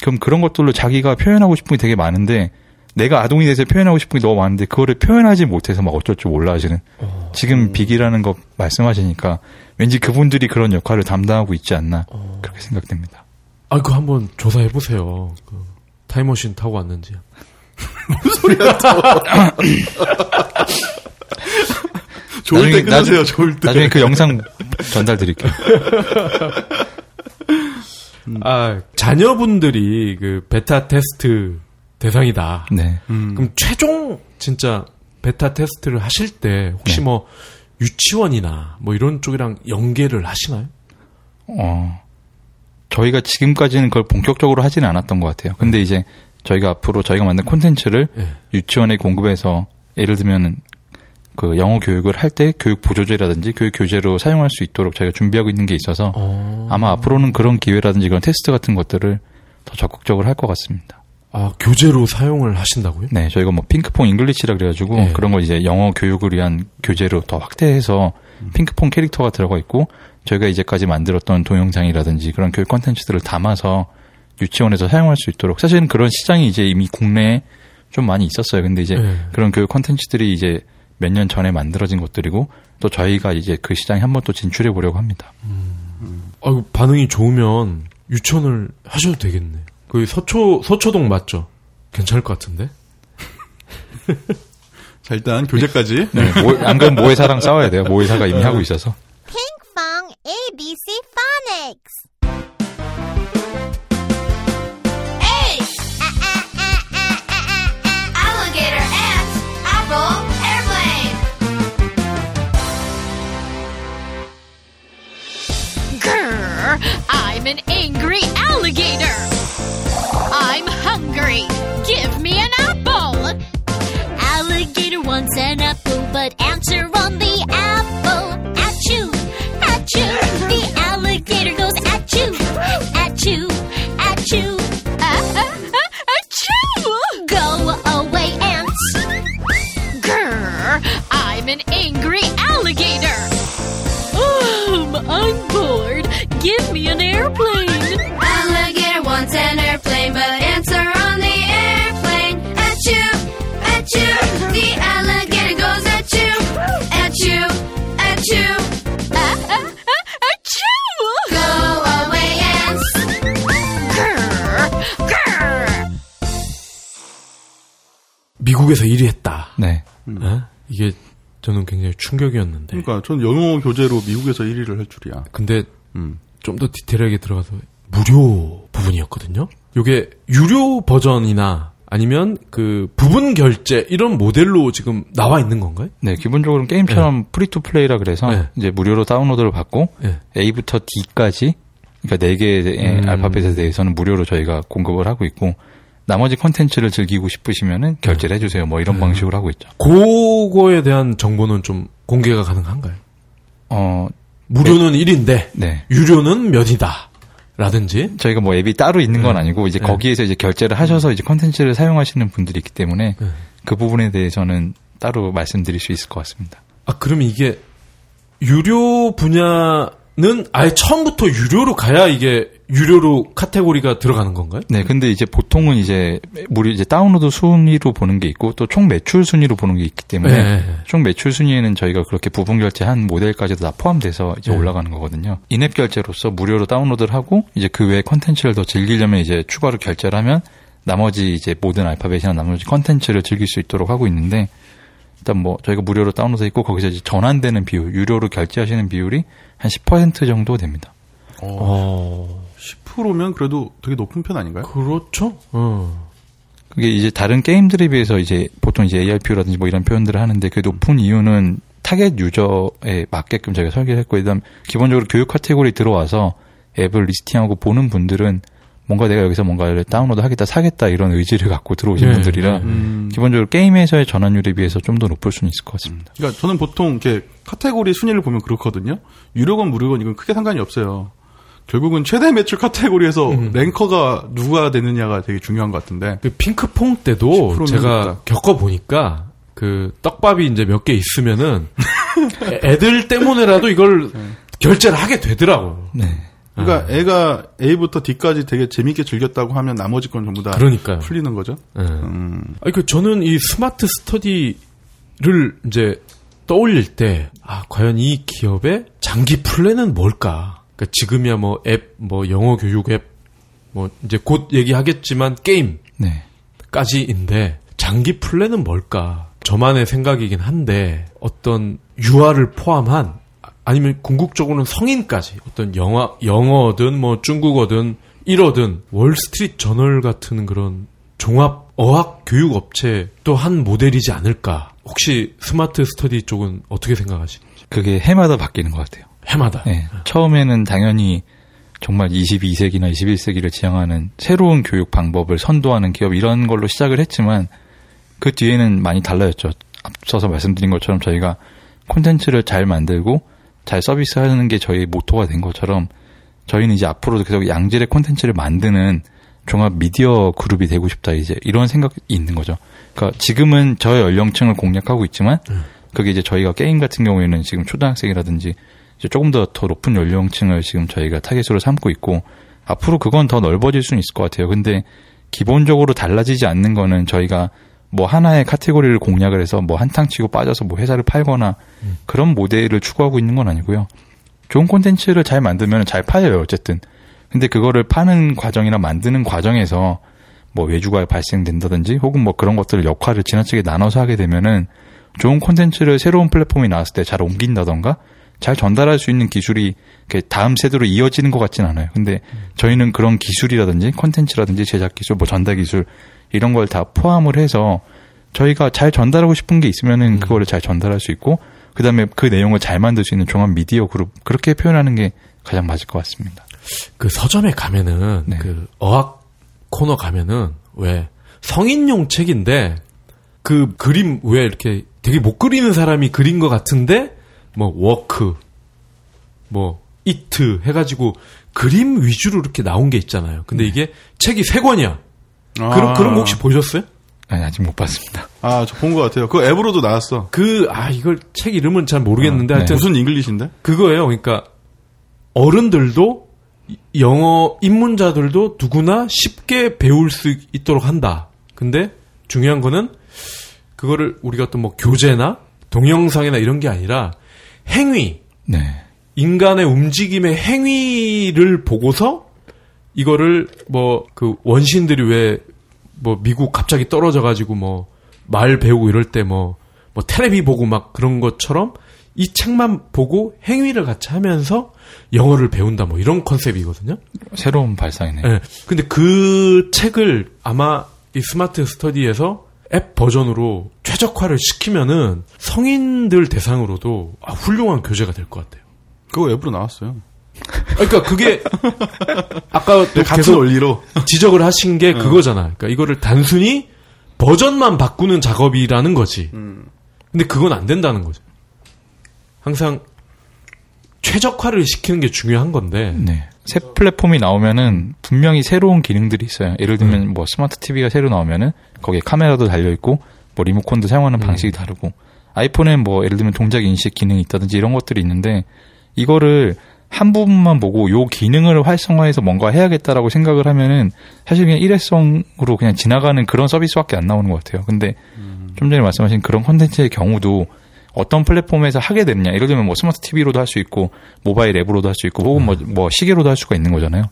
그럼 그런 것들로 자기가 표현하고 싶은 게 되게 많은데 내가 아동이 돼서 표현하고 싶은 게 너무 많은데 그거를 표현하지 못해서 막 어쩔 줄 몰라 하시는 어. 지금 빅이라는 거 말씀하시니까 왠지 그분들이 그런 역할을 담당하고 있지 않나 그렇게 생각됩니다. 아, 그 한번 조사해 보세요. 그 타임머신 타고 왔는지. 좋을 때 나중에- 끊으세요, 나중- 좋을 때. 나중에 그 영상 전달 드릴게요. 아, 자녀분들이 그 베타 테스트 대상이다. 네. 음. 그럼 최종 진짜 베타 테스트를 하실 때 혹시 네. 뭐 유치원이나 뭐 이런 쪽이랑 연계를 하시나요? 어, 저희가 지금까지는 그걸 본격적으로 하지는 않았던 것 같아요. 근데 이제 저희가 앞으로 저희가 만든 콘텐츠를 예. 유치원에 공급해서 예를 들면 그 영어 교육을 할 때 교육 보조재라든지 교육 교재로 사용할 수 있도록 저희가 준비하고 있는 게 있어서 어. 아마 앞으로는 그런 기회라든지 그런 테스트 같은 것들을 더 적극적으로 할 것 같습니다. 아, 교재로 사용을 하신다고요? 네, 저희가 뭐 핑크퐁 잉글리시라 그래가지고 네. 그런 거 이제 영어 교육을 위한 교재로 더 확대해서 핑크퐁 캐릭터가 들어가 있고 저희가 이제까지 만들었던 동영상이라든지 그런 교육 콘텐츠들을 담아서 유치원에서 사용할 수 있도록 사실은 그런 시장이 이제 이미 국내에 좀 많이 있었어요. 근데 이제 네. 그런 교육 콘텐츠들이 이제 몇 년 전에 만들어진 것들이고 또 저희가 이제 그 시장에 한번 또 진출해 보려고 합니다. 아, 반응이 좋으면 유치원을 하셔도 되겠네. 그 서초 서초동 맞죠? 괜찮을 것 같은데. 자, 일단 교재까지. 네, 모- 안 그러면 모회사랑 싸워야 돼요. 모회사가 이미 하고 있어서. Fong ABC Phonics. 미국에서 1위 했다. 네. 어? 이게 저는 굉장히 충격이었는데. 그러니까 전 영어 교재로 미국에서 1위를 할 줄이야. 근데 음. 좀더 디테일하게 들어가서 무료 부분이었거든요. 요게 유료 버전이나 아니면 그 부분 결제 이런 모델로 지금 나와 있는 건가요? 네, 기본적으로는 게임처럼 free to play라 그래서 네. 이제 무료로 다운로드를 받고 예. A부터 D까지 그러니까 네 개의 음. 알파벳에 대해서는 무료로 저희가 공급을 하고 있고 나머지 컨텐츠를 즐기고 싶으시면은 결제를 해주세요. 뭐 이런 음. 방식으로 하고 있죠. 그거에 대한 정보는 좀 공개가 가능한가요? 어, 무료는 1인데 네. 유료는 몇이다. 라든지 저희가 뭐 앱이 따로 있는 건 네. 아니고 이제 네. 거기에서 이제 결제를 하셔서 이제 컨텐츠를 사용하시는 분들이 있기 때문에 네. 그 부분에 대해서는 따로 말씀드릴 수 있을 것 같습니다. 아 그러면 이게 유료 분야는 아예 처음부터 유료로 가야 이게 유료로 카테고리가 들어가는 건가요? 네, 근데 이제 보통은 이제 무료 이제 다운로드 순위로 보는 게 있고 또 총 매출 순위로 보는 게 있기 때문에 네. 총 매출 순위에는 저희가 그렇게 부분 결제한 모델까지도 다 포함돼서 이제 네. 올라가는 거거든요. in-app 결제로서 무료로 다운로드를 하고 이제 그 외에 컨텐츠를 더 즐기려면 이제 추가로 결제를 하면 나머지 이제 모든 알파벳이나 나머지 컨텐츠를 즐길 수 있도록 하고 있는데 일단 뭐 저희가 무료로 다운로드 했고 거기서 이제 전환되는 비율, 유료로 결제하시는 비율이 한 10% 정도 됩니다. 어 10%면 그래도 되게 높은 편 아닌가요? 그렇죠. 어. 그게 이제 다른 게임들에 비해서 이제 보통 이제 ARPU라든지 뭐 이런 표현들을 하는데 그 높은 이유는 타겟 유저에 맞게끔 저희가 설계를 했고 일단 기본적으로 교육 카테고리 들어와서 앱을 listing하고 보는 분들은 뭔가 내가 여기서 뭔가를 다운로드 하겠다 사겠다 이런 의지를 갖고 들어오신 네, 분들이라 네. 음. 기본적으로 게임에서의 전환율에 비해서 좀 더 높을 수는 있을 것 같습니다. 그러니까 저는 보통 이렇게 카테고리 순위를 보면 그렇거든요. 유료건 무료건 이건 크게 상관이 없어요. 결국은 최대 매출 카테고리에서 음. ranker가 누가 되느냐가 되게 중요한 것 같은데. 그 핑크퐁 때도 10%는 제가. 겪어보니까 그 떡밥이 이제 몇 개 있으면은 애- 애들 때문에라도 이걸 결제를 하게 되더라고요. 네. 그러니까 애가 A부터 D까지 되게 재밌게 즐겼다고 하면 나머지 건 전부 다 그러니까요. 풀리는 거죠. 예. 음. 아니 그 저는 이 스마트 스터디를 이제 떠올릴 때 아 과연 이 기업의 장기 플랜은 뭘까? 그러니까 지금이야 뭐 앱 뭐 영어 교육 앱 뭐 이제 곧 얘기하겠지만 게임 네. 까지인데 장기 플랜은 뭘까? 저만의 생각이긴 한데 어떤 유아를 포함한 아- 아니면 궁극적으로는 성인까지 어떤 영화 영어든 뭐 중국어든 일어든 월스트리트 저널 같은 그런 종합 어학 교육 업체 또 한 모델이지 않을까? 혹시 스마트 스터디 쪽은 어떻게 생각하시는지? 그게 해마다 바뀌는 것 같아요. 해마다. 네. 처음에는 당연히 정말 22세기나 21세기를 지향하는 새로운 교육 방법을 선도하는 기업 이런 걸로 시작을 했지만 그 뒤에는 많이 달라졌죠. 앞서서 말씀드린 것처럼 저희가 콘텐츠를 잘 만들고 잘 서비스하는 게 저희 모토가 된 것처럼 저희는 이제 앞으로도 계속 양질의 콘텐츠를 만드는 종합 미디어 그룹이 되고 싶다 이제 이런 생각이 있는 거죠. 그러니까 지금은 저연령층을 공략하고 있지만 그게 이제 저희가 게임 같은 경우에는 지금 초등학생이라든지 조금 더 더 높은 연령층을 지금 저희가 타겟으로 삼고 있고 앞으로 그건 더 넓어질 수는 있을 것 같아요. 근데 기본적으로 달라지지 않는 거는 저희가 뭐 하나의 카테고리를 공략을 해서 뭐 한탕 치고 빠져서 뭐 회사를 팔거나 그런 모델을 추구하고 있는 건 아니고요. 좋은 콘텐츠를 잘 만들면 잘 팔려요, 어쨌든. 근데 그거를 파는 과정이나 만드는 과정에서 뭐 외주가 발생된다든지 혹은 뭐 그런 것들을 역할을 지나치게 나눠서 하게 되면은 좋은 콘텐츠를 새로운 플랫폼이 나왔을 때 잘 옮긴다던가 잘 전달할 수 있는 기술이 다음 세대로 이어지는 것 같진 않아요. 근데 저희는 그런 기술이라든지 콘텐츠라든지 제작 기술, 뭐 전달 기술 이런 걸 다 포함을 해서 저희가 잘 전달하고 싶은 게 있으면은 그거를 잘 전달할 수 있고 그다음에 그 내용을 잘 만들 수 있는 종합 미디어 그룹 그렇게 표현하는 게 가장 맞을 것 같습니다. 그 서점에 가면은 네. 그 어학 코너 가면은 왜 성인용 책인데 그 그림 왜 이렇게 되게 못 그리는 사람이 그린 것 같은데 뭐 walk 뭐 eat 해가지고 그림 위주로 이렇게 나온 게 있잖아요. 근데 이게 책이 세 권이야. 그런 그런 거 혹시 보셨어요? 아니, 아직 못 봤습니다. 아, 저 본 것 같아요. 그 앱으로도 나왔어. 그 아 이걸 책 이름은 잘 모르겠는데 아, 네. 하여튼 무슨 잉글리시인데? 그거예요. 그러니까 어른들도 영어 입문자들도 누구나 쉽게 배울 수 있도록 한다. 근데 중요한 거는 그거를 우리가 어떤 뭐 교재나 동영상이나 이런 게 아니라 행위, 네. 인간의 움직임의 행위를 보고서 이거를 뭐 그 원신들이 왜 뭐 미국 갑자기 떨어져 가지고 뭐 말 배우고 이럴 때뭐뭐 테레비 보고 막 그런 것처럼 이 책만 보고 행위를 같이 하면서 영어를 배운다 뭐 이런 컨셉이거든요. 새로운 발상이네요. 예. 근데 그 책을 아마 이 스마트 스터디에서 앱 버전으로 최적화를 시키면은 성인들 대상으로도 아, 훌륭한 교재가 될 것 같아요. 그거 앱으로 나왔어요. 그러니까 그게 아까 또 네, 같은 원리로. 지적을 하신 게 그거잖아. 그러니까 이거를 단순히 버전만 바꾸는 작업이라는 거지. 근데 그건 안 된다는 거죠. 항상 최적화를 시키는 게 중요한 건데. 네. 새 플랫폼이 나오면은 분명히 새로운 기능들이 있어요. 예를 들면 음. 뭐 스마트 TV가 새로 나오면은 거기에 카메라도 달려 있고 뭐 리모컨도 사용하는 음. 방식이 다르고 아이폰엔 뭐 예를 들면 동작 인식 기능이 있다든지 이런 것들이 있는데 이거를 한 부분만 보고 요 기능을 활성화해서 뭔가 해야겠다라고 생각을 하면은 사실 그냥 일회성으로 그냥 지나가는 그런 서비스밖에 안 나오는 것 같아요. 근데 좀 전에 말씀하신 그런 콘텐츠의 경우도 어떤 플랫폼에서 하게 되느냐. 예를 들면 뭐 스마트 TV로도 할 수 있고 모바일 앱으로도 할 수 있고 혹은 뭐, 뭐 시계로도 할 수가 있는 거잖아요.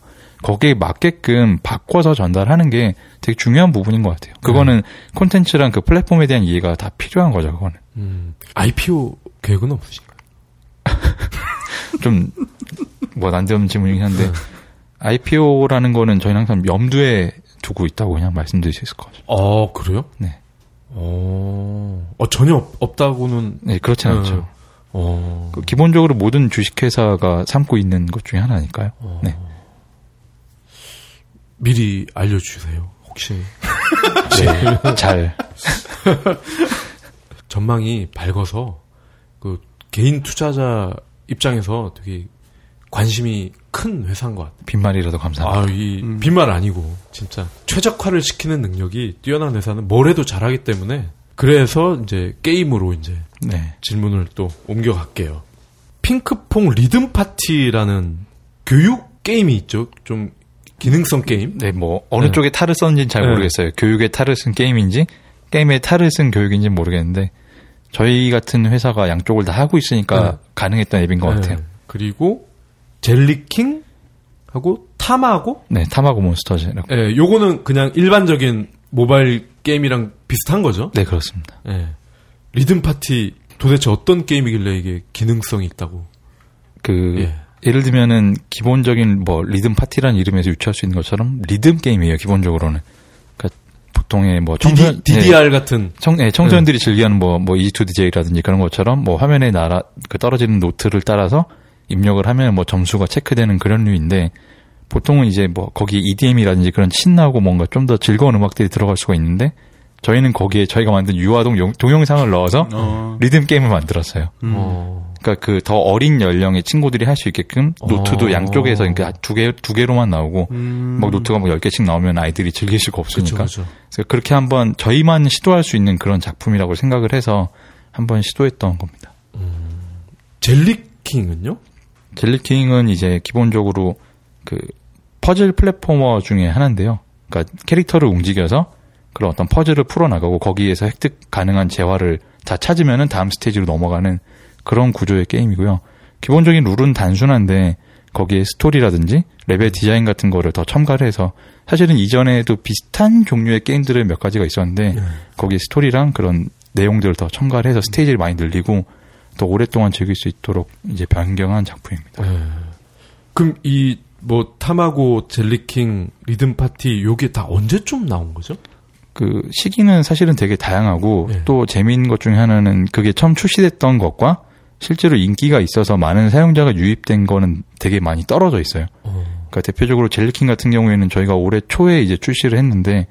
거기에 맞게끔 바꿔서 전달하는 게 되게 중요한 부분인 것 같아요. 그거는 콘텐츠랑 그 플랫폼에 대한 이해가 다 필요한 거죠. 그거는 음, IPO 계획은 없으신가요? 좀 뭐 난데없는 질문이긴 한데 IPO라는 거는 저희는 항상 염두에 두고 있다고 그냥 말씀드릴 수 있을 것 같아요. 어, 그래요? 네, 어, 어 전혀 없, 없다고는. 네 그렇진 않죠. 어, 그 기본적으로 모든 주식회사가 삼고 있는 것 중에 하나니까요. 네. 미리 알려주세요. 혹시. 네. 잘 전망이 밝아서 그 개인 투자자 입장에서 되게 관심이 큰 회사인 것 같아요. 빈말이라도 감사합니다. 아, 이 빈말 아니고 진짜 최적화를 시키는 능력이 뛰어난 회사는 뭘 해도 잘하기 때문에 그래서 이제 게임으로 이제 네. 질문을 또 옮겨갈게요. 핑크퐁 리듬 파티라는 교육 게임이 있죠. 좀 기능성 게임. 네, 뭐 어느 네. 쪽에 탈을 썼는지는 잘 네. 모르겠어요. 교육에 탈을 쓴 게임인지 게임의 탈을 쓴 교육인지 는 모르겠는데 저희 같은 회사가 양쪽을 다 하고 있으니까 네. 가능했던 앱인 것 같아요. 네. 그리고 젤리킹 하고 타마고. 네, 타마고 몬스터즈라고. 예, 요거는 그냥 일반적인 모바일 게임이랑 비슷한 거죠. 네, 그렇습니다. 예. 리듬 파티 도대체 어떤 게임이길래 이게 기능성이 있다고? 그 예. 예를 들면은 기본적인 뭐 리듬 파티라는 이름에서 유추할 수 있는 것처럼 리듬 게임이에요. 기본적으로는. 그러니까 보통의 뭐 청소년 DD, DDR 같은 청, 예, 청소년들이 즐겨하는 뭐, 뭐, 이지2DJ라든지 그런 것처럼 뭐 화면에 날아, 그 떨어지는 노트를 따라서 입력을 하면 뭐 점수가 체크되는 그런 류인데 보통은 이제 뭐 거기 EDM이라든지 그런 신나고 뭔가 좀 더 즐거운 음악들이 들어갈 수가 있는데 저희는 거기에 저희가 만든 유아동 용- 동영상을 넣어서 어. 리듬 게임을 만들었어요. 어. 그러니까 그 더 어린 연령의 친구들이 할 수 있게끔 노트도 어. 양쪽에서 그러니까 두 개, 두 개로만 나오고 음. 막 노트가 뭐 10개씩 나오면 아이들이 즐길 수가 없으니까 그렇죠. 그래서 그렇게 한번 저희만 시도할 수 있는 그런 작품이라고 생각을 해서 한번 시도했던 겁니다. 젤리킹은요? 젤리킹은 이제 기본적으로 그 퍼즐 platformer 중에 하나인데요. 그러니까 캐릭터를 움직여서 그런 어떤 퍼즐을 풀어나가고 거기에서 획득 가능한 재화를 다 찾으면은 다음 스테이지로 넘어가는 그런 구조의 게임이고요. 기본적인 룰은 단순한데 거기에 스토리라든지 레벨 디자인 같은 거를 더 첨가를 해서 사실은 이전에도 비슷한 종류의 게임들을 몇 가지가 있었는데 거기에 스토리랑 그런 내용들을 더 첨가를 해서 스테이지를 많이 늘리고 더 오랫동안 즐길 수 있도록 이제 변경한 작품입니다. 그럼 이뭐 타마고 젤리킹 리듬 파티 요게 다 언제쯤 나온 거죠? 그 시기는 사실은 되게 다양하고 네. 또 재미있는 것 중에 하나는 그게 처음 출시됐던 것과 실제로 인기가 있어서 많은 사용자가 유입된 거는 되게 많이 떨어져 있어요. 그러니까 대표적으로 젤리킹 같은 경우에는 저희가 올해 초에 이제 출시를 했는데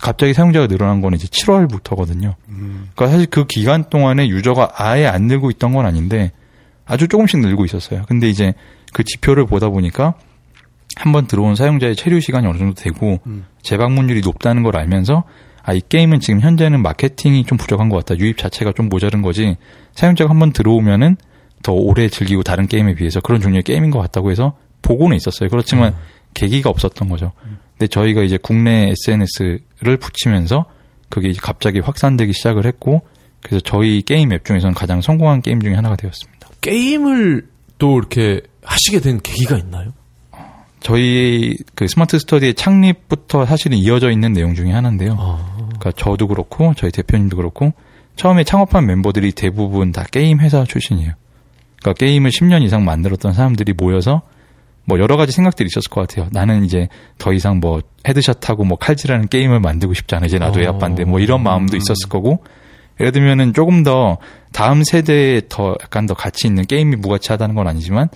갑자기 사용자가 늘어난 거는 이제 7월부터거든요. 그러니까 사실 그 기간 동안에 유저가 아예 안 늘고 있던 건 아닌데 아주 조금씩 늘고 있었어요. 근데 이제 그 지표를 보다 보니까 한번 들어온 사용자의 체류 시간이 어느 정도 되고 재방문율이 높다는 걸 알면서 아 이 게임은 지금 현재는 마케팅이 좀 부족한 것 같다. 유입 자체가 좀 모자른 거지. 사용자가 한번 들어오면은 더 오래 즐기고 다른 게임에 비해서 그런 종류의 게임인 것 같다고 해서 보고는 있었어요. 그렇지만 계기가 없었던 거죠. 근데 저희가 이제 국내 SNS를 붙이면서 그게 이제 갑자기 확산되기 시작을 했고 그래서 저희 게임 앱 중에서는 가장 성공한 게임 중에 하나가 되었습니다. 게임을 또 이렇게 하시게 된 계기가 있나요? 저희 그 스마트 스터디의 창립부터 사실은 이어져 있는 내용 중에 하나인데요. 아, 그러니까 저도 그렇고 저희 대표님도 그렇고 처음에 창업한 멤버들이 대부분 다 게임 회사 출신이에요. 그러니까 게임을 10년 이상 만들었던 사람들이 모여서 뭐 여러 가지 생각들이 있었을 것 같아요. 나는 이제 더 이상 뭐 헤드샷하고 뭐 칼질하는 게임을 만들고 싶지 않아. 이제 나도 어. 애아빠인데 뭐 이런 마음도 있었을 거고. 예를 들면은 조금 더 다음 세대에 더 약간 더 가치 있는 게임이 무가치하다는 건 아니지만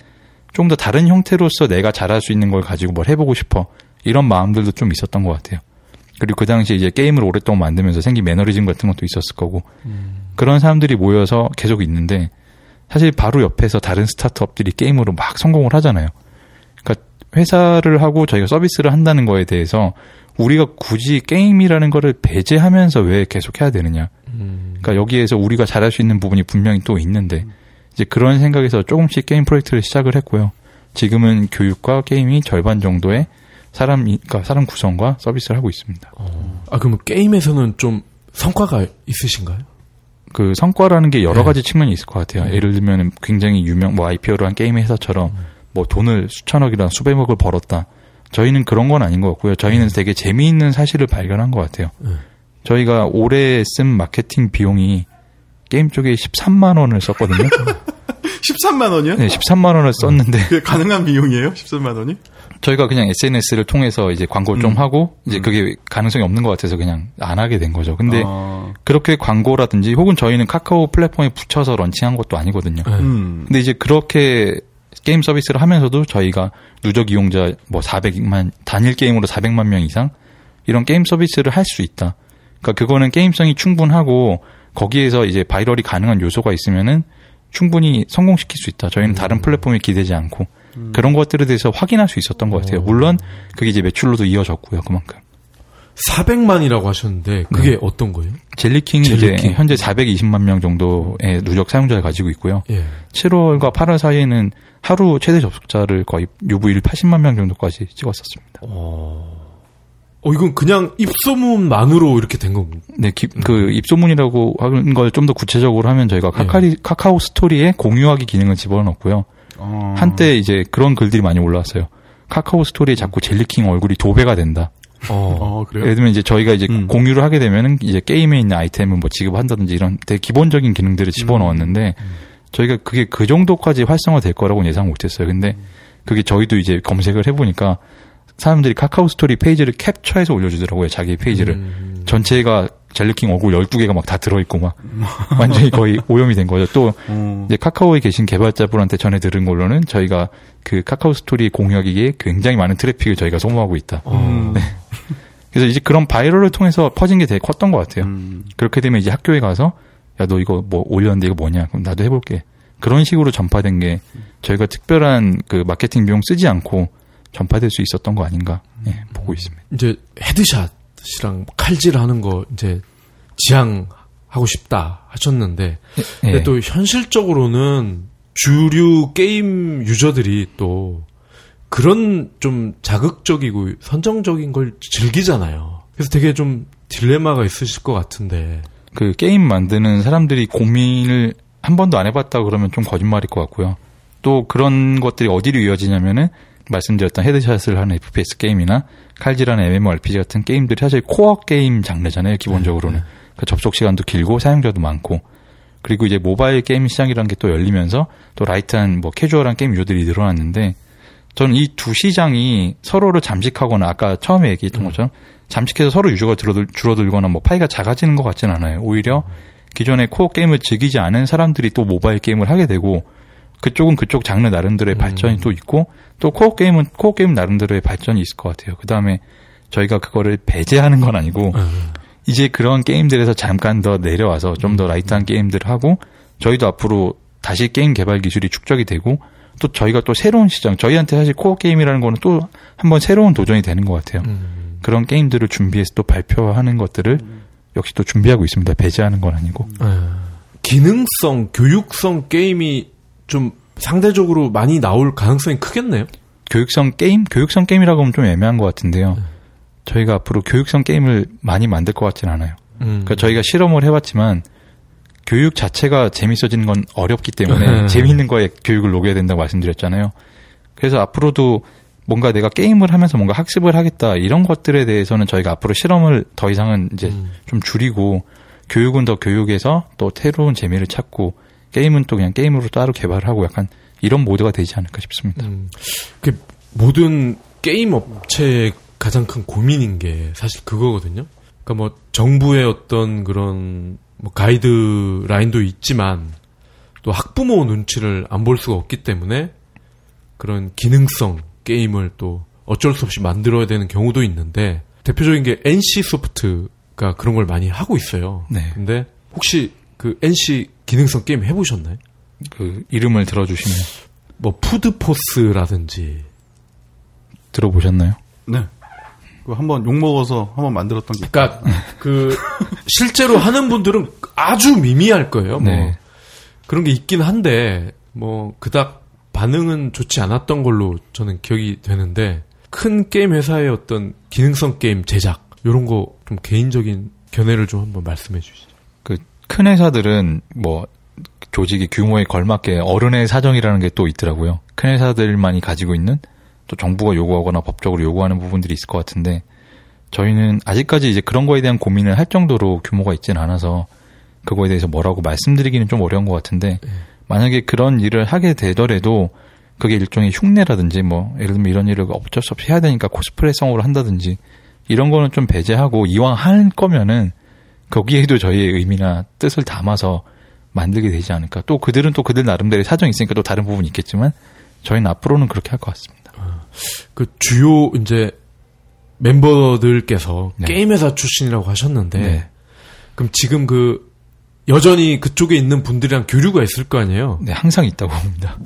좀더 다른 형태로서 내가 잘할 수 있는 걸 가지고 뭘 해보고 싶어. 이런 마음들도 좀 있었던 것 같아요. 그리고 그 당시에 이제 게임을 오랫동안 만들면서 생긴 매너리즘 같은 것도 있었을 거고. 그런 사람들이 모여서 계속 있는데 사실 바로 옆에서 다른 스타트업들이 게임으로 막 성공을 하잖아요. 회사를 하고 저희가 서비스를 한다는 거에 대해서 우리가 굳이 게임이라는 거를 배제하면서 왜 계속 해야 되느냐. 그러니까 여기에서 우리가 잘할 수 있는 부분이 분명히 또 있는데 이제 그런 생각에서 조금씩 게임 프로젝트를 시작을 했고요. 지금은 교육과 게임이 절반 정도의 사람, 그러니까 사람 구성과 서비스를 하고 있습니다. 아, 그러면 게임에서는 좀 성과가 있으신가요? 그 성과라는 게 여러 네. 가지 측면이 있을 것 같아요. 예를 들면 굉장히 유명 뭐 IPO로 한 게임 회사처럼 뭐 돈을 수천억이나 수백억을 벌었다. 저희는 그런 건 아닌 것 같고요. 저희는 되게 재미있는 사실을 발견한 것 같아요. 네. 저희가 올해 쓴 마케팅 비용이 게임 쪽에 13만 원을 썼거든요. 13만 원이요? 네, 13만 원을 썼는데 그게 가능한 비용이에요? 13만 원이? 저희가 그냥 SNS를 통해서 이제 광고를 좀 하고 이제 그게 가능성이 없는 것 같아서 그냥 안 하게 된 거죠. 근데 아, 그렇게 광고라든지 혹은 저희는 카카오 플랫폼에 붙여서 런칭한 것도 아니거든요. 네. 음. 근데 이제 그렇게 게임 서비스를 하면서도 저희가 누적 이용자 뭐 400만 단일 게임으로 400만 명 이상 이런 게임 서비스를 할 수 있다. 그러니까 그거는 게임성이 충분하고 거기에서 이제 viral이 가능한 요소가 있으면은 충분히 성공시킬 수 있다. 저희는 다른 플랫폼에 기대지 않고 그런 것들에 대해서 확인할 수 있었던 것 같아요. 물론 그게 이제 매출로도 이어졌고요. 그만큼. 400만이라고 하셨는데 그게 어떤 거예요? 젤리킹이 젤리킹. 이제 현재 420만 명 정도의 누적 사용자를 가지고 있고요. 예. 7월과 8월 사이에는 하루 최대 접속자를 거의 유부일 80만 명 정도까지 찍었었습니다. 어, 이건 그냥 입소문만으로 이렇게 된 건가요? 네, 기- 그 입소문이라고 하는 걸 좀 더 구체적으로 하면 저희가 카카리, 카카오 스토리에 공유하기 기능을 집어넣었고요. 어. 한때 이제 그런 글들이 많이 올라왔어요. 카카오 스토리에 자꾸 젤리킹 얼굴이 도배가 된다. 어. 어, 그래요? 예를 들면 이제 저희가 이제 음. 공유를 하게 되면은 이제 게임에 있는 아이템을 뭐 지급한다든지 이런 되게 기본적인 기능들을 집어넣었는데 저희가 그게 그 정도까지 활성화될 거라고는 예상 못했어요. 근데 그게 저희도 이제 검색을 해보니까 사람들이 카카오 스토리 페이지를 캡처해서 올려주더라고요. 자기 페이지를. 음. 전체가 젤리킹 얼굴 12개가 막 다 들어있고 막 완전히 거의 오염이 된 거죠. 또 어. 이제 카카오에 계신 개발자분한테 전해 들은 걸로는 저희가 그 카카오 스토리 공유하기에 굉장히 많은 트래픽을 저희가 소모하고 있다. 음. 그래서 이제 그런 viral을 통해서 퍼진 게 되게 컸던 것 같아요. 음. 그렇게 되면 이제 학교에 가서 야 너 이거 뭐 올렸는데 이거 뭐냐? 그럼 나도 해볼게. 그런 식으로 전파된 게 저희가 특별한 그 마케팅 비용 쓰지 않고 전파될 수 있었던 거 아닌가 예, 보고 있습니다. 이제 headshot이랑 칼질하는 거 이제 지양하고 싶다 하셨는데 예. 근데 또 현실적으로는 주류 게임 유저들이 또 그런 좀 자극적이고 선정적인 걸 즐기잖아요. 그래서 되게 좀 딜레마가 있으실 것 같은데. 그 게임 만드는 사람들이 고민을 한 번도 안 해봤다 그러면 좀 거짓말일 것 같고요. 또 그런 것들이 어디로 이어지냐면은 말씀드렸던 headshot을 하는 FPS 게임이나 칼질하는 MMORPG 같은 게임들이 사실 코어 게임 장르잖아요. 기본적으로는 그 접속 시간도 길고 사용자도 많고 그리고 이제 모바일 게임 시장이라는 게 또 열리면서 또 light한 뭐 캐주얼한 게임 유저들이 늘어났는데 저는 이 두 시장이 서로를 잠식하거나 아까 처음에 얘기했던 것처럼 잠식해서 서로 유저가 줄어들, 줄어들거나 뭐 파이가 작아지는 것 같지는 않아요. 오히려 기존의 코어 게임을 즐기지 않은 사람들이 또 모바일 게임을 하게 되고 그쪽은 그쪽 장르 나름대로의 발전이 또 있고 또 코어 게임은 코어 게임 나름대로의 발전이 있을 것 같아요. 그 다음에 저희가 그거를 배제하는 건 아니고 이제 그런 게임들에서 잠깐 더 내려와서 좀더 light한 게임들을 하고 저희도 앞으로 다시 게임 개발 기술이 축적이 되고 또 저희가 또 새로운 시장 저희한테 사실 코어 게임이라는 거는 또 한번 새로운 도전이 되는 것 같아요. 그런 게임들을 준비해서 또 발표하는 것들을 역시 또 준비하고 있습니다. 배제하는 건 아니고. 기능성, 교육성 게임이 좀 상대적으로 많이 나올 가능성이 크겠네요. 교육성 게임, 교육성 게임이라고 하면 좀 애매한 것 같은데요. 저희가 앞으로 교육성 게임을 많이 만들 것 같지는 않아요. 음. 그러니까 저희가 실험을 해봤지만 교육 자체가 재밌어지는 건 어렵기 때문에 네. 재미있는 거에 교육을 녹여야 된다고 말씀드렸잖아요. 그래서 앞으로도 뭔가 내가 게임을 하면서 뭔가 학습을 하겠다 이런 것들에 대해서는 저희가 앞으로 실험을 더 이상은 이제 음. 좀 줄이고 교육은 더 교육에서 또 새로운 재미를 찾고 게임은 또 그냥 게임으로 따로 개발하고 약간 이런 모드가 되지 않을까 싶습니다. 음, 그 모든 게임 업체의 가장 큰 고민인 게 사실 그거거든요. 그러니까 뭐 정부의 어떤 그런 뭐 가이드 라인도 있지만 또 학부모 눈치를 안 볼 수가 없기 때문에 그런 기능성 게임을 또 어쩔 수 없이 만들어야 되는 경우도 있는데 대표적인 게 NC 소프트가 그런 걸 많이 하고 있어요. 네. 근데 혹시 그 NC 기능성 게임 해보셨나요? 그 이름을 들어주시면 뭐 푸드포스라든지 들어보셨나요? 네. 그 한번 욕 먹어서 한번 만들었던 게. 그러니까 그 실제로 하는 분들은 아주 미미할 거예요. 뭐 네. 그런 게 있긴 한데 뭐 그닥 반응은 좋지 않았던 걸로 저는 기억이 되는데 큰 게임 회사의 어떤 기능성 게임 제작 이런 거 좀 개인적인 견해를 좀 한번 말씀해 주시죠. 그 큰 회사들은 뭐 조직이 규모에 걸맞게 어른의 사정이라는 게 또 있더라고요. 큰 회사들만이 가지고 있는 또 정부가 요구하거나 법적으로 요구하는 부분들이 있을 것 같은데 저희는 아직까지 이제 그런 거에 대한 고민을 할 정도로 규모가 있지는 않아서 그거에 대해서 뭐라고 말씀드리기는 좀 어려운 것 같은데 만약에 그런 일을 하게 되더라도 그게 일종의 흉내라든지 뭐 예를 들면 이런 일을 어쩔 수 없이 해야 되니까 코스프레성으로 한다든지 이런 거는 좀 배제하고 이왕 할 거면은 거기에도 저희의 의미나 뜻을 담아서 만들게 되지 않을까. 또 그들은 또 그들 나름대로의 사정이 있으니까 또 다른 부분이 있겠지만 저희는 앞으로는 그렇게 할 것 같습니다. 그 주요 이제 멤버들께서 네. 게임 회사 출신이라고 하셨는데 네. 그럼 지금 그 여전히 그쪽에 있는 분들이랑 교류가 있을 거 아니에요? 네, 항상 있다고 봅니다.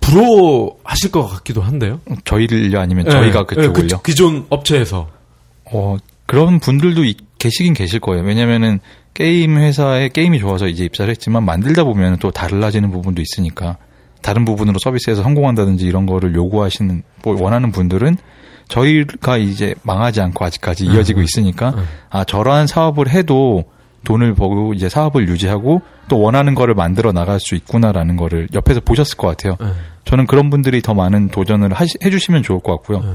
부러워하실 것 같기도 한데요. 저희를요 아니면 저희가 네, 그쪽을요. 그 기존 업체에서 어, 그런 분들도 이- 계시긴 계실 거예요. 왜냐면은 게임 회사에 게임이 좋아서 이제 입사를 했지만 만들다 보면 또 달라지는 부분도 있으니까 다른 부분으로 서비스에서 성공한다든지 이런 거를 요구하시는 뭐 원하는 분들은 저희가 이제 망하지 않고 아직까지 이어지고 있으니까 아 저러한 사업을 해도 돈을 벌고 이제 사업을 유지하고 또 원하는 거를 만들어 나갈 수 있구나라는 거를 옆에서 보셨을 것 같아요. 네. 저는 그런 분들이 더 많은 도전을 하시- 해주시면 좋을 것 같고요. 네.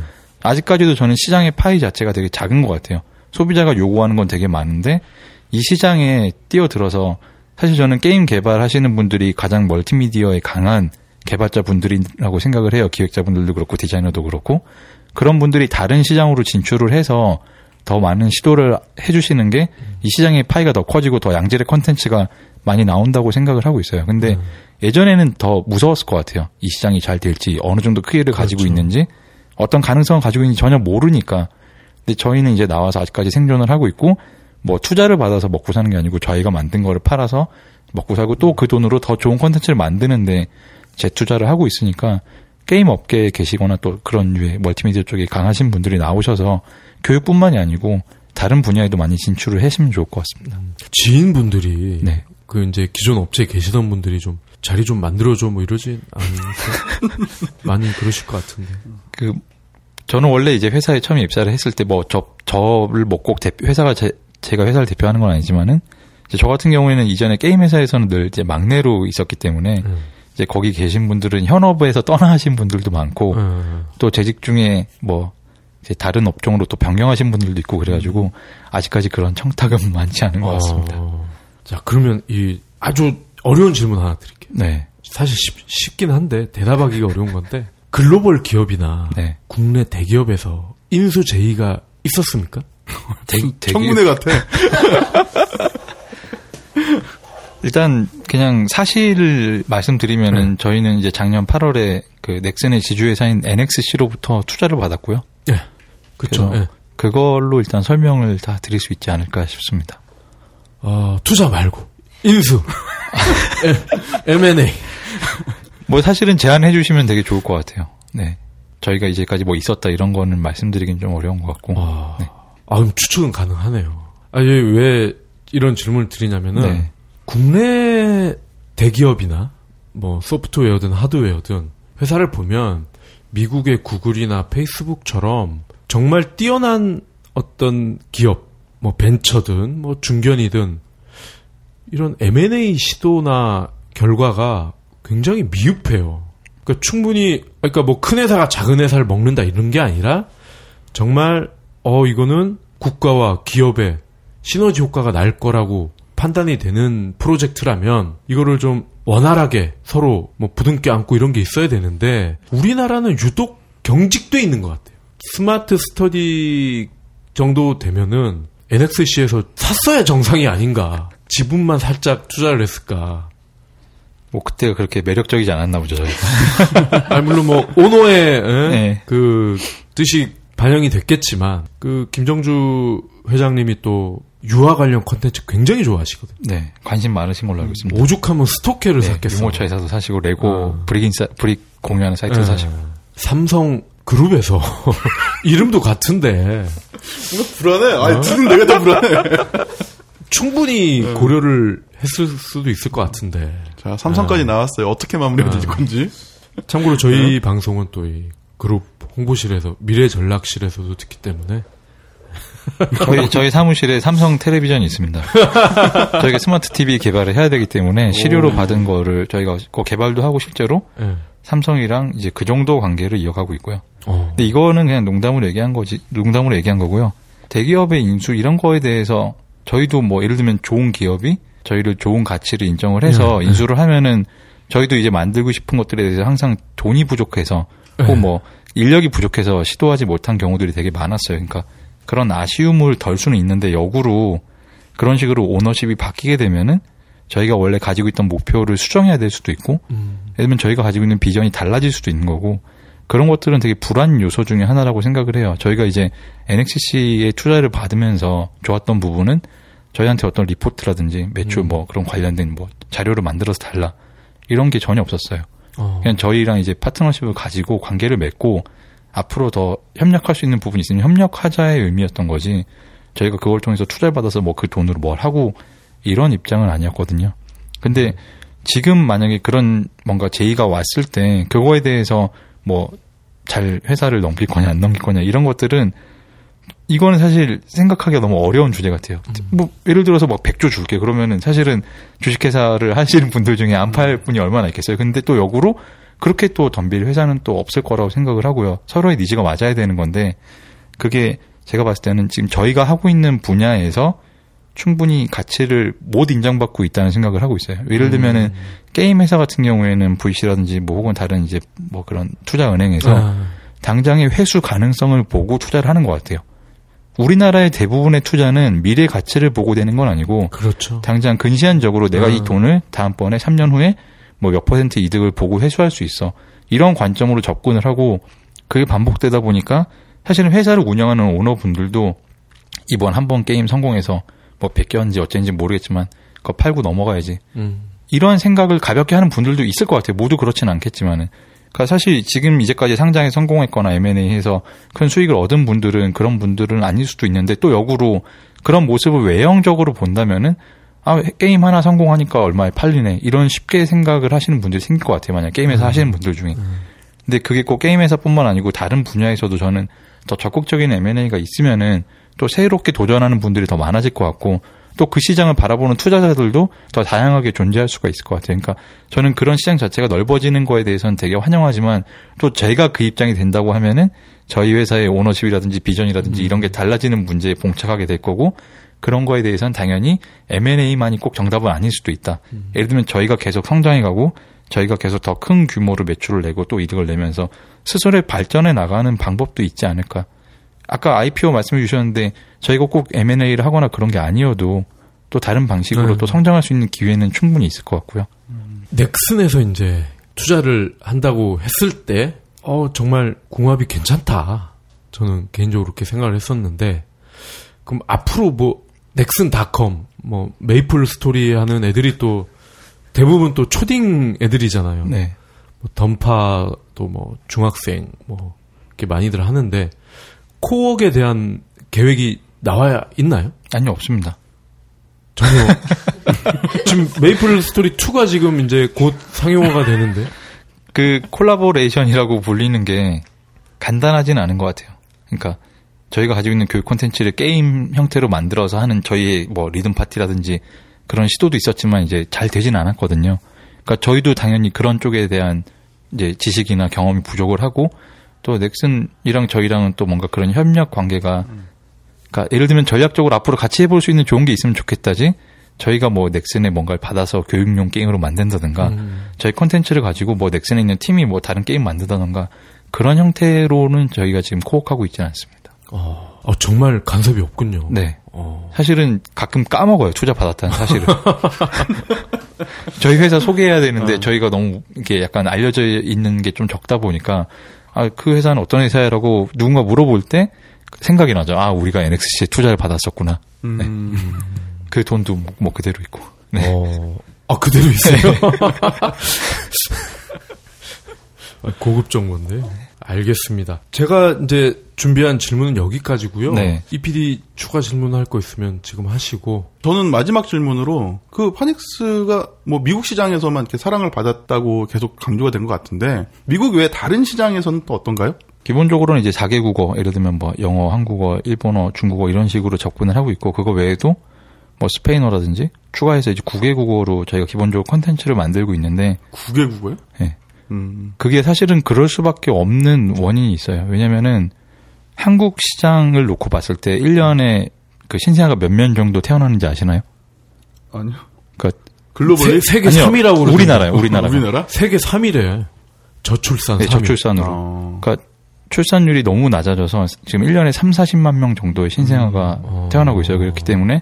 아직까지도 저는 시장의 파이 자체가 되게 작은 것 같아요. 소비자가 요구하는 건 되게 많은데 이 시장에 뛰어들어서 사실 저는 게임 개발하시는 분들이 가장 멀티미디어에 강한 개발자 분들이라고 생각을 해요. 기획자분들도 그렇고 디자이너도 그렇고 그런 분들이 다른 시장으로 진출을 해서 더 많은 시도를 해주시는 게 이 시장의 파이가 더 커지고 더 양질의 컨텐츠가 많이 나온다고 생각을 하고 있어요. 근데 예전에는 더 무서웠을 것 같아요. 이 시장이 잘 될지 어느 정도 크기를 가지고 있는지 어떤 가능성을 가지고 있는지 전혀 모르니까. 근데 저희는 이제 나와서 아직까지 생존을 하고 있고 뭐 투자를 받아서 먹고 사는 게 아니고 저희가 만든 거를 팔아서 먹고 살고 또 그 돈으로 더 좋은 콘텐츠를 만드는데 재투자를 하고 있으니까 게임 업계에 계시거나 또 그런 류의 멀티미디어 쪽에 강하신 분들이 나오셔서 교육뿐만이 아니고 다른 분야에도 많이 진출을 하시면 좋을 것 같습니다. 지인분들이 네. 그 이제 기존 업체에 계시던 분들이 좀 자리 좀 만들어줘 뭐 이러지 않으세요? 많이 그러실 것 같은데. 그 저는 원래 이제 회사에 처음 입사를 했을 때 뭐 저 저를 뭐 꼭 회사가 제, 제가 회사를 대표하는 건 아니지만은 이제 저 같은 경우에는 이전에 게임 회사에서는 늘 이제 막내로 있었기 때문에 음. 이제 거기 계신 분들은 현업에서 떠나신 분들도 많고 어, 또 재직 중에 뭐 이제 다른 업종으로 또 변경하신 분들도 있고 그래가지고 아직까지 그런 청탁은 많지 않은 것 같습니다. 어, 자 그러면 이 아주 어려운 질문 하나 드릴게요. 네, 사실 쉽, 쉽긴 한데 대답하기가 어려운 건데 글로벌 기업이나 네. 국내 대기업에서 인수 제의가 있었습니까? 되게, 되게 청문회 같아. 일단 그냥 사실을 말씀드리면은 저희는 이제 작년 8월에 그 넥슨의 지주회사인 NXC로부터 투자를 받았고요. 예. 그렇죠. 그래서 그걸로 일단 설명을 다 드릴 수 있지 않을까 싶습니다. 어, 투자 말고 인수, M&A. 뭐 사실은 제안해 주시면 되게 좋을 것 같아요. 네. 저희가 이제까지 뭐 있었다 이런 거는 말씀드리긴 좀 어려운 것 같고. 와, 네. 아, 그럼 추측은 가능하네요. 아, 예, 왜 이런 질문을 드리냐면은 네. 국내 대기업이나 뭐 소프트웨어든 하드웨어든 회사를 보면 미국의 구글이나 페이스북처럼 정말 뛰어난 어떤 기업, 뭐 벤처든 뭐 중견이든 이런 M&A 시도나 결과가 굉장히 미흡해요. 그러니까 충분히 그러니까 뭐 큰 회사가 작은 회사를 먹는다 이런 게 아니라 정말 어 이거는 국가와 기업의 시너지 효과가 날 거라고 판단이 되는 프로젝트라면 이거를 좀 원활하게 서로 뭐 부둥켜 안고 이런 게 있어야 되는데 우리나라는 유독 경직돼 있는 것 같아요. 스마트 스터디 정도 되면은 NXC에서 샀어야 정상이 아닌가. 지분만 살짝 투자를 했을까. 뭐 그때가 그렇게 매력적이지 않았나 보죠 저희가. 아니, 물론 뭐 오너의 에? 네. 그 뜻이 반영이 됐겠지만 그 김정주 회장님이 또 유아 관련 컨텐츠 굉장히 좋아하시거든요. 네 관심 많으신 걸로 알고 있습니다. 오죽하면 스토케를 네, 샀겠어요. 유모차 회사도 사시고 레고 어. 브릭 인사 브릭 공유하는 사이트 예. 사시고. 삼성 그룹에서 이름도 같은데 불안해. 아니, 둘은 내가 더 불안해. 충분히 고려를 했을 수도 있을 것 같은데. 자, 삼성까지 나왔어요. 어떻게 마무리가 될 건지. 참고로 저희 방송은 또 이 그룹 홍보실에서 미래 전략실에서도 듣기 때문에 저희 저희 사무실에 삼성 텔레비전이 있습니다. 저희가 스마트 TV 개발을 해야 되기 때문에 실효로 받은 거를 저희가 그 개발도 하고 실제로 예. 삼성이랑 이제 그 정도 관계를 이어가고 있고요. 어. 근데 이거는 그냥 농담으로 얘기한 거지, 농담으로 얘기한 거고요. 대기업의 인수 이런 거에 대해서 저희도 뭐 예를 들면 좋은 기업이 저희를 좋은 가치를 인정을 해서 네, 인수를 하면은 저희도 이제 만들고 싶은 것들에 대해서 항상 돈이 부족해서 네. 뭐 인력이 부족해서 시도하지 못한 경우들이 되게 많았어요. 그러니까 그런 아쉬움을 덜 수는 있는데 역으로 그런 식으로 오너십이 바뀌게 되면은 저희가 원래 가지고 있던 목표를 수정해야 될 수도 있고 음. 예를 들면 저희가 가지고 있는 비전이 달라질 수도 있는 거고 그런 것들은 되게 불안 요소 중에 하나라고 생각을 해요. 저희가 이제 NXC의 투자를 받으면서 좋았던 부분은 저희한테 어떤 리포트라든지 매출 뭐 그런 관련된 뭐 자료를 만들어서 달라 이런 게 전혀 없었어요. 어. 그냥 저희랑 이제 파트너십을 가지고 관계를 맺고 앞으로 더 협력할 수 있는 부분이 있으면 협력하자의 의미였던 거지. 저희가 그걸 통해서 투자를 받아서 뭐 그 돈으로 뭘 하고 이런 입장은 아니었거든요. 근데 지금 만약에 그런 뭔가 제의가 왔을 때 그거에 대해서 뭐 잘 회사를 넘길 거냐 안 넘길 거냐 이런 것들은 이거는 사실 생각하기가 너무 어려운 주제 같아요. 뭐 예를 들어서 막 100조 줄게 그러면은 사실은 주식회사를 하시는 분들 중에 안 팔 분이 얼마나 있겠어요. 근데 또 역으로 그렇게 또 덤빌 회사는 또 없을 거라고 생각을 하고요. 서로의 니즈가 맞아야 되는 건데 그게 제가 봤을 때는 지금 저희가 하고 있는 분야에서 충분히 가치를 못 인정받고 있다는 생각을 하고 있어요. 예를 들면은 게임 회사 같은 경우에는 VC라든지 뭐 혹은 다른 이제 뭐 그런 투자 은행에서 아. 당장의 회수 가능성을 보고 투자를 하는 것 같아요. 우리나라의 대부분의 투자는 미래 가치를 보고 되는 건 아니고 그렇죠. 당장 근시안적으로 내가 아. 이 돈을 다음번에 3년 후에 뭐 몇 퍼센트 이득을 보고 회수할 수 있어. 이런 관점으로 접근을 하고 그게 반복되다 보니까 사실은 회사를 운영하는 오너분들도 이번 한 번 게임 성공해서 뭐 베꼈는지 어쩐지 모르겠지만 그거 팔고 넘어가야지. 음. 이런 생각을 가볍게 하는 분들도 있을 것 같아요. 모두 그렇지는 않겠지만은. 그러니까 사실 지금 이제까지 상장에 성공했거나 M&A해서 큰 수익을 얻은 분들은 그런 분들은 아닐 수도 있는데 또 역으로 그런 모습을 외형적으로 본다면은 아 게임 하나 성공하니까 얼마에 팔리네 이런 쉽게 생각을 하시는 분들이 생길 것 같아요. 만약 게임에서 하시는 분들 중에. 근데 그게 꼭 게임 회사뿐만 아니고 다른 분야에서도 저는 더 적극적인 M&A가 있으면은 또 새롭게 도전하는 분들이 더 많아질 것 같고 또 그 시장을 바라보는 투자자들도 더 다양하게 존재할 수가 있을 것 같아요. 그러니까 저는 그런 시장 자체가 넓어지는 거에 대해서는 되게 환영하지만 또 제가 그 입장이 된다고 하면은 저희 회사의 오너십이라든지 비전이라든지 이런 게 달라지는 문제에 봉착하게 될 거고 그런 거에 대해서는 당연히 M&A만이 꼭 정답은 아닐 수도 있다. 예를 들면 저희가 계속 성장해 가고 저희가 계속 더 큰 규모로 매출을 내고 또 이득을 내면서 스스로의 발전해 나가는 방법도 있지 않을까. 아까 IPO 말씀해 주셨는데 저희가 꼭 M&A를 하거나 그런 게 아니어도 또 다른 방식으로 네. 또 성장할 수 있는 기회는 충분히 있을 것 같고요. 넥슨에서 이제 투자를 한다고 했을 때, 어, 정말 궁합이 괜찮다. 저는 개인적으로 그렇게 생각을 했었는데, 그럼 앞으로 뭐, 넥슨닷컴, 뭐, 메이플 스토리 하는 애들이 또, 대부분 또 초딩 애들이잖아요. 네. 뭐 던파, 또 뭐, 중학생, 뭐, 이렇게 많이들 하는데, 코어에 대한 계획이 나와야 있나요? 아니 없습니다. 전혀. 지금 메이플 스토리 2가 지금 이제 곧 상용화가 되는데. 그 콜라보레이션이라고 불리는 게 간단하진 않은 것 같아요. 그러니까 저희가 가지고 있는 교육 콘텐츠를 게임 형태로 만들어서 하는 저희의 뭐 리듬 파티라든지 그런 시도도 있었지만 이제 잘 되진 않았거든요. 그러니까 저희도 당연히 그런 쪽에 대한 이제 지식이나 경험이 부족을 하고 또 넥슨이랑 저희랑은 또 뭔가 그런 협력 관계가 그러니까 예를 들면 전략적으로 앞으로 같이 해볼 수 있는 좋은 게 있으면 좋겠다지 저희가 뭐 넥슨에 뭔가를 받아서 교육용 게임으로 만든다든가 저희 콘텐츠를 가지고 뭐 넥슨에 있는 팀이 뭐 다른 게임 만든다든가 그런 형태로는 저희가 지금 코어하고 있지는 않습니다. 어, 어, 정말 간섭이 없군요. 네. 어. 사실은 가끔 까먹어요. 투자 받았다는 사실을. 저희 회사 소개해야 되는데 저희가 너무 이렇게 약간 알려져 있는 게 좀 적다 보니까 아, 그 회사는 어떤 회사라고 누군가 물어볼 때 생각이 나죠. 아, 우리가 NXC에 투자를 받았었구나. 네. 그 돈도 뭐- 뭐 그대로 있고. 네. 어, 아, 그대로 있어요? 아, 고급 정보인데. 알겠습니다. 제가 이제 준비한 질문은 여기까지고요. 네. 이 PD 추가 질문할 거 있으면 지금 하시고. 저는 마지막 질문으로 그 파닉스가 뭐 미국 시장에서만 이렇게 사랑을 받았다고 계속 강조가 된 것 같은데 미국 외 다른 시장에서는 또 어떤가요? 기본적으로는 이제 4개 국어, 예를 들면 뭐 영어, 한국어, 일본어, 중국어 이런 식으로 접근을 하고 있고 그거 외에도 뭐 스페인어라든지 추가해서 이제 9개 국어로 저희가 기본적으로 컨텐츠를 만들고 있는데 9개 국어요? 예. 음. 그게 사실은 그럴 수밖에 없는 원인이 있어요. 왜냐면은 한국 시장을 놓고 봤을 때 1년에 그 신생아가 몇 명 정도 태어나는지 아시나요? 아니요. 그러니까 글로벌리 세, 계 아니요, 3위라고 그러던데. 우리나라요, 우리나라. 우리나라? 세계 3위래. 저출산 네, 3위. 저출산으로. 어. 그러니까 출산율이 너무 낮아져서 지금 1년에 3, 40만 명 정도의 신생아가 어. 태어나고 있어요. 그렇기 때문에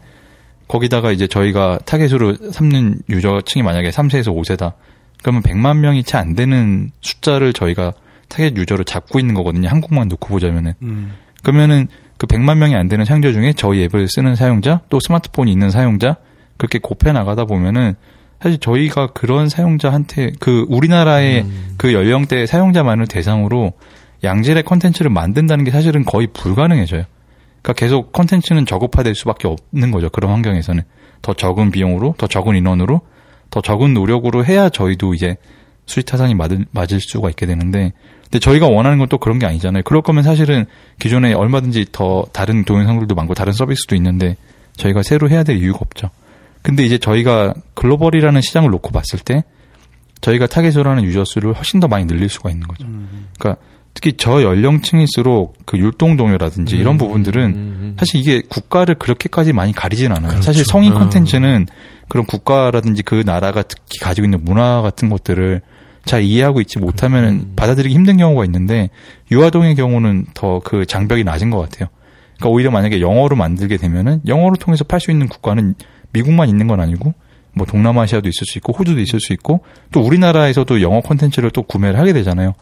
거기다가 이제 저희가 타겟으로 삼는 유저층이 만약에 3세에서 5세다. 그러면 100만 명이 채 안 되는 숫자를 저희가 타겟 유저로 잡고 있는 거거든요. 한국만 놓고 보자면은. 음. 그러면은 그 100만 명이 안 되는 사용자 중에 저희 앱을 쓰는 사용자, 또 스마트폰이 있는 사용자, 그렇게 곱해 나가다 보면은 사실 저희가 그런 사용자한테 그 우리나라의 그 연령대 사용자만을 대상으로 양질의 컨텐츠를 만든다는 게 사실은 거의 불가능해져요. 그러니까 계속 컨텐츠는 저급화될 수밖에 없는 거죠. 그런 환경에서는 더 적은 비용으로, 더 적은 인원으로, 더 적은 노력으로 해야 저희도 이제 수익 타산이 맞을, 맞을 수가 있게 되는데, 근데 저희가 원하는 건 또 그런 게 아니잖아요. 그럴 거면 사실은 기존에 얼마든지 더 다른 동영상들도 많고 다른 서비스도 있는데 저희가 새로 해야 될 이유가 없죠. 근데 이제 저희가 글로벌이라는 시장을 놓고 봤을 때 저희가 타겟으로 하는 유저 수를 훨씬 더 많이 늘릴 수가 있는 거죠. 그러니까 특히 저 연령층일수록 그 율동 동요라든지 이런 부분들은 음, 사실 이게 국가를 그렇게까지 많이 가리진 않아요. 그렇죠. 사실 성인 음. 콘텐츠는 그런 국가라든지 그 나라가 특히 가지고 있는 문화 같은 것들을 잘 이해하고 있지 못하면 음. 받아들이기 힘든 경우가 있는데 유아동의 경우는 더 그 장벽이 낮은 것 같아요. 그러니까 오히려 만약에 영어로 만들게 되면은 영어를 통해서 팔 수 있는 국가는 미국만 있는 건 아니고 뭐 동남아시아도 있을 수 있고 호주도 있을 수 있고 또 우리나라에서도 영어 콘텐츠를 또 구매를 하게 되잖아요.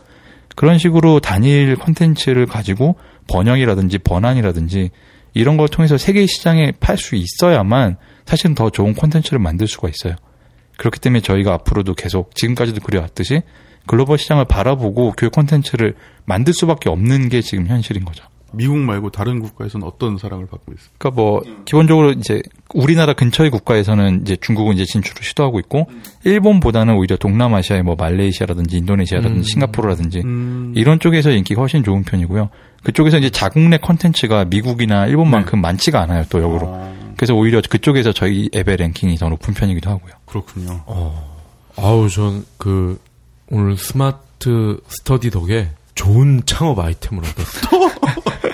그런 식으로 단일 콘텐츠를 가지고 번역이라든지 번안이라든지 이런 걸 통해서 세계 시장에 팔 수 있어야만 사실은 더 좋은 콘텐츠를 만들 수가 있어요. 그렇기 때문에 저희가 앞으로도 계속 지금까지도 그래왔듯이 글로벌 시장을 바라보고 교육 콘텐츠를 만들 수밖에 없는 게 지금 현실인 거죠. 미국 말고 다른 국가에서는 어떤 사랑을 받고 있어요? 그러니까 뭐 기본적으로 이제 우리나라 근처의 국가에서는 이제 중국은 이제 진출을 시도하고 있고 일본보다는 오히려 동남아시아의 뭐 말레이시아라든지 인도네시아라든지 음. 싱가포르라든지 음. 이런 쪽에서 인기가 훨씬 좋은 편이고요. 그쪽에서 이제 자국 내 컨텐츠가 미국이나 일본만큼 많지가 않아요. 또 역으로. 아, 그래서 오히려 그쪽에서 저희 앱의 랭킹이 더 높은 편이기도 하고요. 그렇군요. 아우, 전 그, 오늘 스마트 스터디 덕에 좋은 창업 아이템을 얻었어요.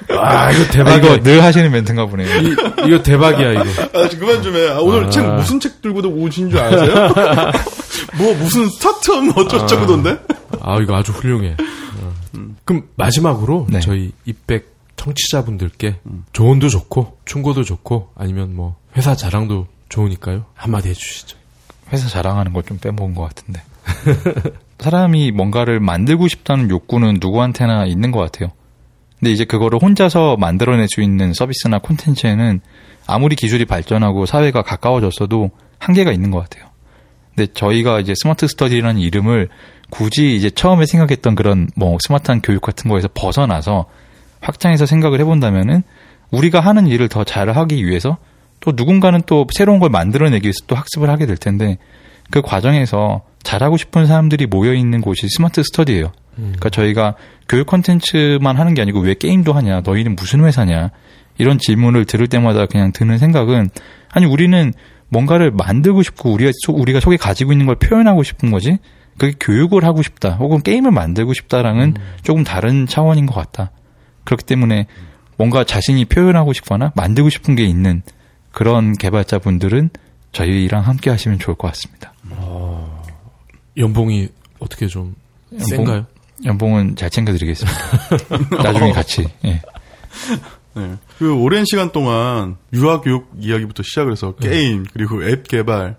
아, 이거 아, 대박이야. 이거 늘 하시는 멘트인가 보네요. 이, 이거 대박이야, 이거. 아, 좀 그만 좀 해. 아, 오늘 아. 책 무슨 책 들고도 오신 줄 아세요? 뭐 무슨 스타트업 뭐 어쩌고저쩌고던데? 아, 이거 아주 훌륭해. 어. 그럼 마지막으로 네. 저희 이백 청취자분들께 조언도 좋고 충고도 좋고 아니면 뭐 회사 자랑도 좋으니까요. 한마디 해주시죠. 회사 자랑하는 걸 좀 빼먹은 것 같은데. 사람이 뭔가를 만들고 싶다는 욕구는 누구한테나 있는 것 같아요. 근데 이제 그거를 혼자서 만들어낼 수 있는 서비스나 콘텐츠에는 아무리 기술이 발전하고 사회가 가까워졌어도 한계가 있는 것 같아요. 근데 저희가 이제 스마트 스터디라는 이름을 굳이 이제 처음에 생각했던 그런 뭐 스마트한 교육 같은 거에서 벗어나서 확장해서 생각을 해본다면은 우리가 하는 일을 더 잘하기 위해서 또 누군가는 또 새로운 걸 만들어내기 위해서 또 학습을 하게 될 텐데 그 과정에서 잘하고 싶은 사람들이 모여 있는 곳이 스마트 스터디예요. 그러니까 저희가 교육 콘텐츠만 하는 게 아니고 왜 게임도 하냐, 너희는 무슨 회사냐 이런 질문을 들을 때마다 그냥 드는 생각은 아니 우리는 뭔가를 만들고 싶고 우리가 소- 우리가 속에 가지고 있는 걸 표현하고 싶은 거지 그게 교육을 하고 싶다, 혹은 게임을 만들고 싶다랑은 조금 다른 차원인 것 같다. 그렇기 때문에 뭔가 자신이 표현하고 싶거나 만들고 싶은 게 있는 그런 개발자분들은 저희랑 함께 하시면 좋을 것 같습니다. 연봉이 어떻게 좀 연봉? 센가요? 연봉은 잘 챙겨드리겠습니다. 나중에 같이. 예. 네. 그 오랜 시간 동안 유아 교육 이야기부터 시작을 해서 게임 그리고 앱 개발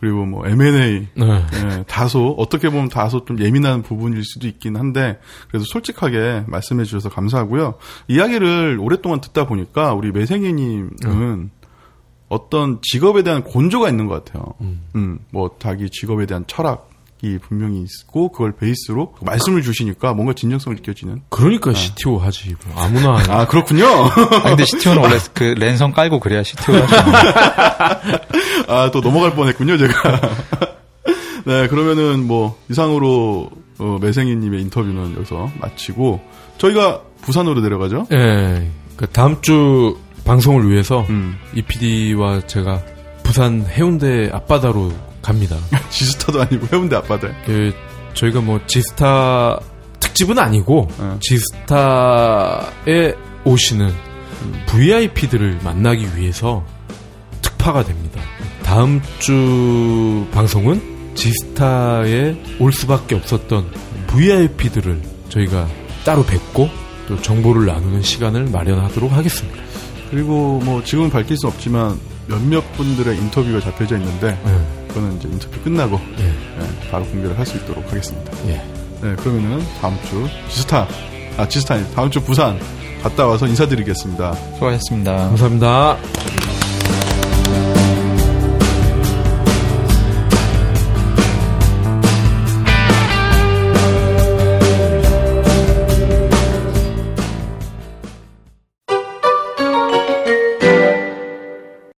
그리고 뭐 M&A 네. 예, 다소 어떻게 보면 다소 좀 예민한 부분일 수도 있긴 한데 그래도 솔직하게 말씀해 주셔서 감사하고요. 이야기를 오랫동안 듣다 보니까 우리 매생이님은 어떤 직업에 대한 곤조가 있는 것 같아요. 음, 뭐 자기 직업에 대한 철학 이 분명히 있고 그걸 베이스로 말씀을 주시니까 뭔가 진정성을 느껴지는. 그러니까 CTO 하지. 뭐 아무나. 아 그렇군요. 아, 근데 CTO는 원래 그 랜선 깔고 그래야 CTO가 아또 넘어갈 뻔했군요 제가. 네 그러면은 뭐 이상으로 어, 매생이님의 인터뷰는 여기서 마치고 저희가 부산으로 내려가죠. 예. 그 다음 주 방송을 위해서 음. 이 PD와 제가 부산 해운대 앞바다로 갑니다. 지스타도 아니고 해운대 앞바다. 그 저희가 뭐 지스타 특집은 아니고 네. 지스타에 오시는 VIP들을 만나기 위해서 특파가 됩니다. 다음 주 방송은 지스타에 올 수밖에 없었던 VIP들을 저희가 따로 뵙고 또 정보를 나누는 시간을 마련하도록 하겠습니다. 그리고 뭐 지금은 밝힐 수 없지만 몇몇 분들의 인터뷰가 잡혀져 있는데 네. 그거는 이제 인터뷰 끝나고 예. 예, 바로 공개를 할 수 있도록 하겠습니다. 예. 네, 그러면은 다음 주 지스타 아 지스타 아니 다음 주 부산 갔다 와서 인사드리겠습니다. 수고하셨습니다. 감사합니다.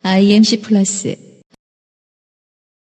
IMC 플러스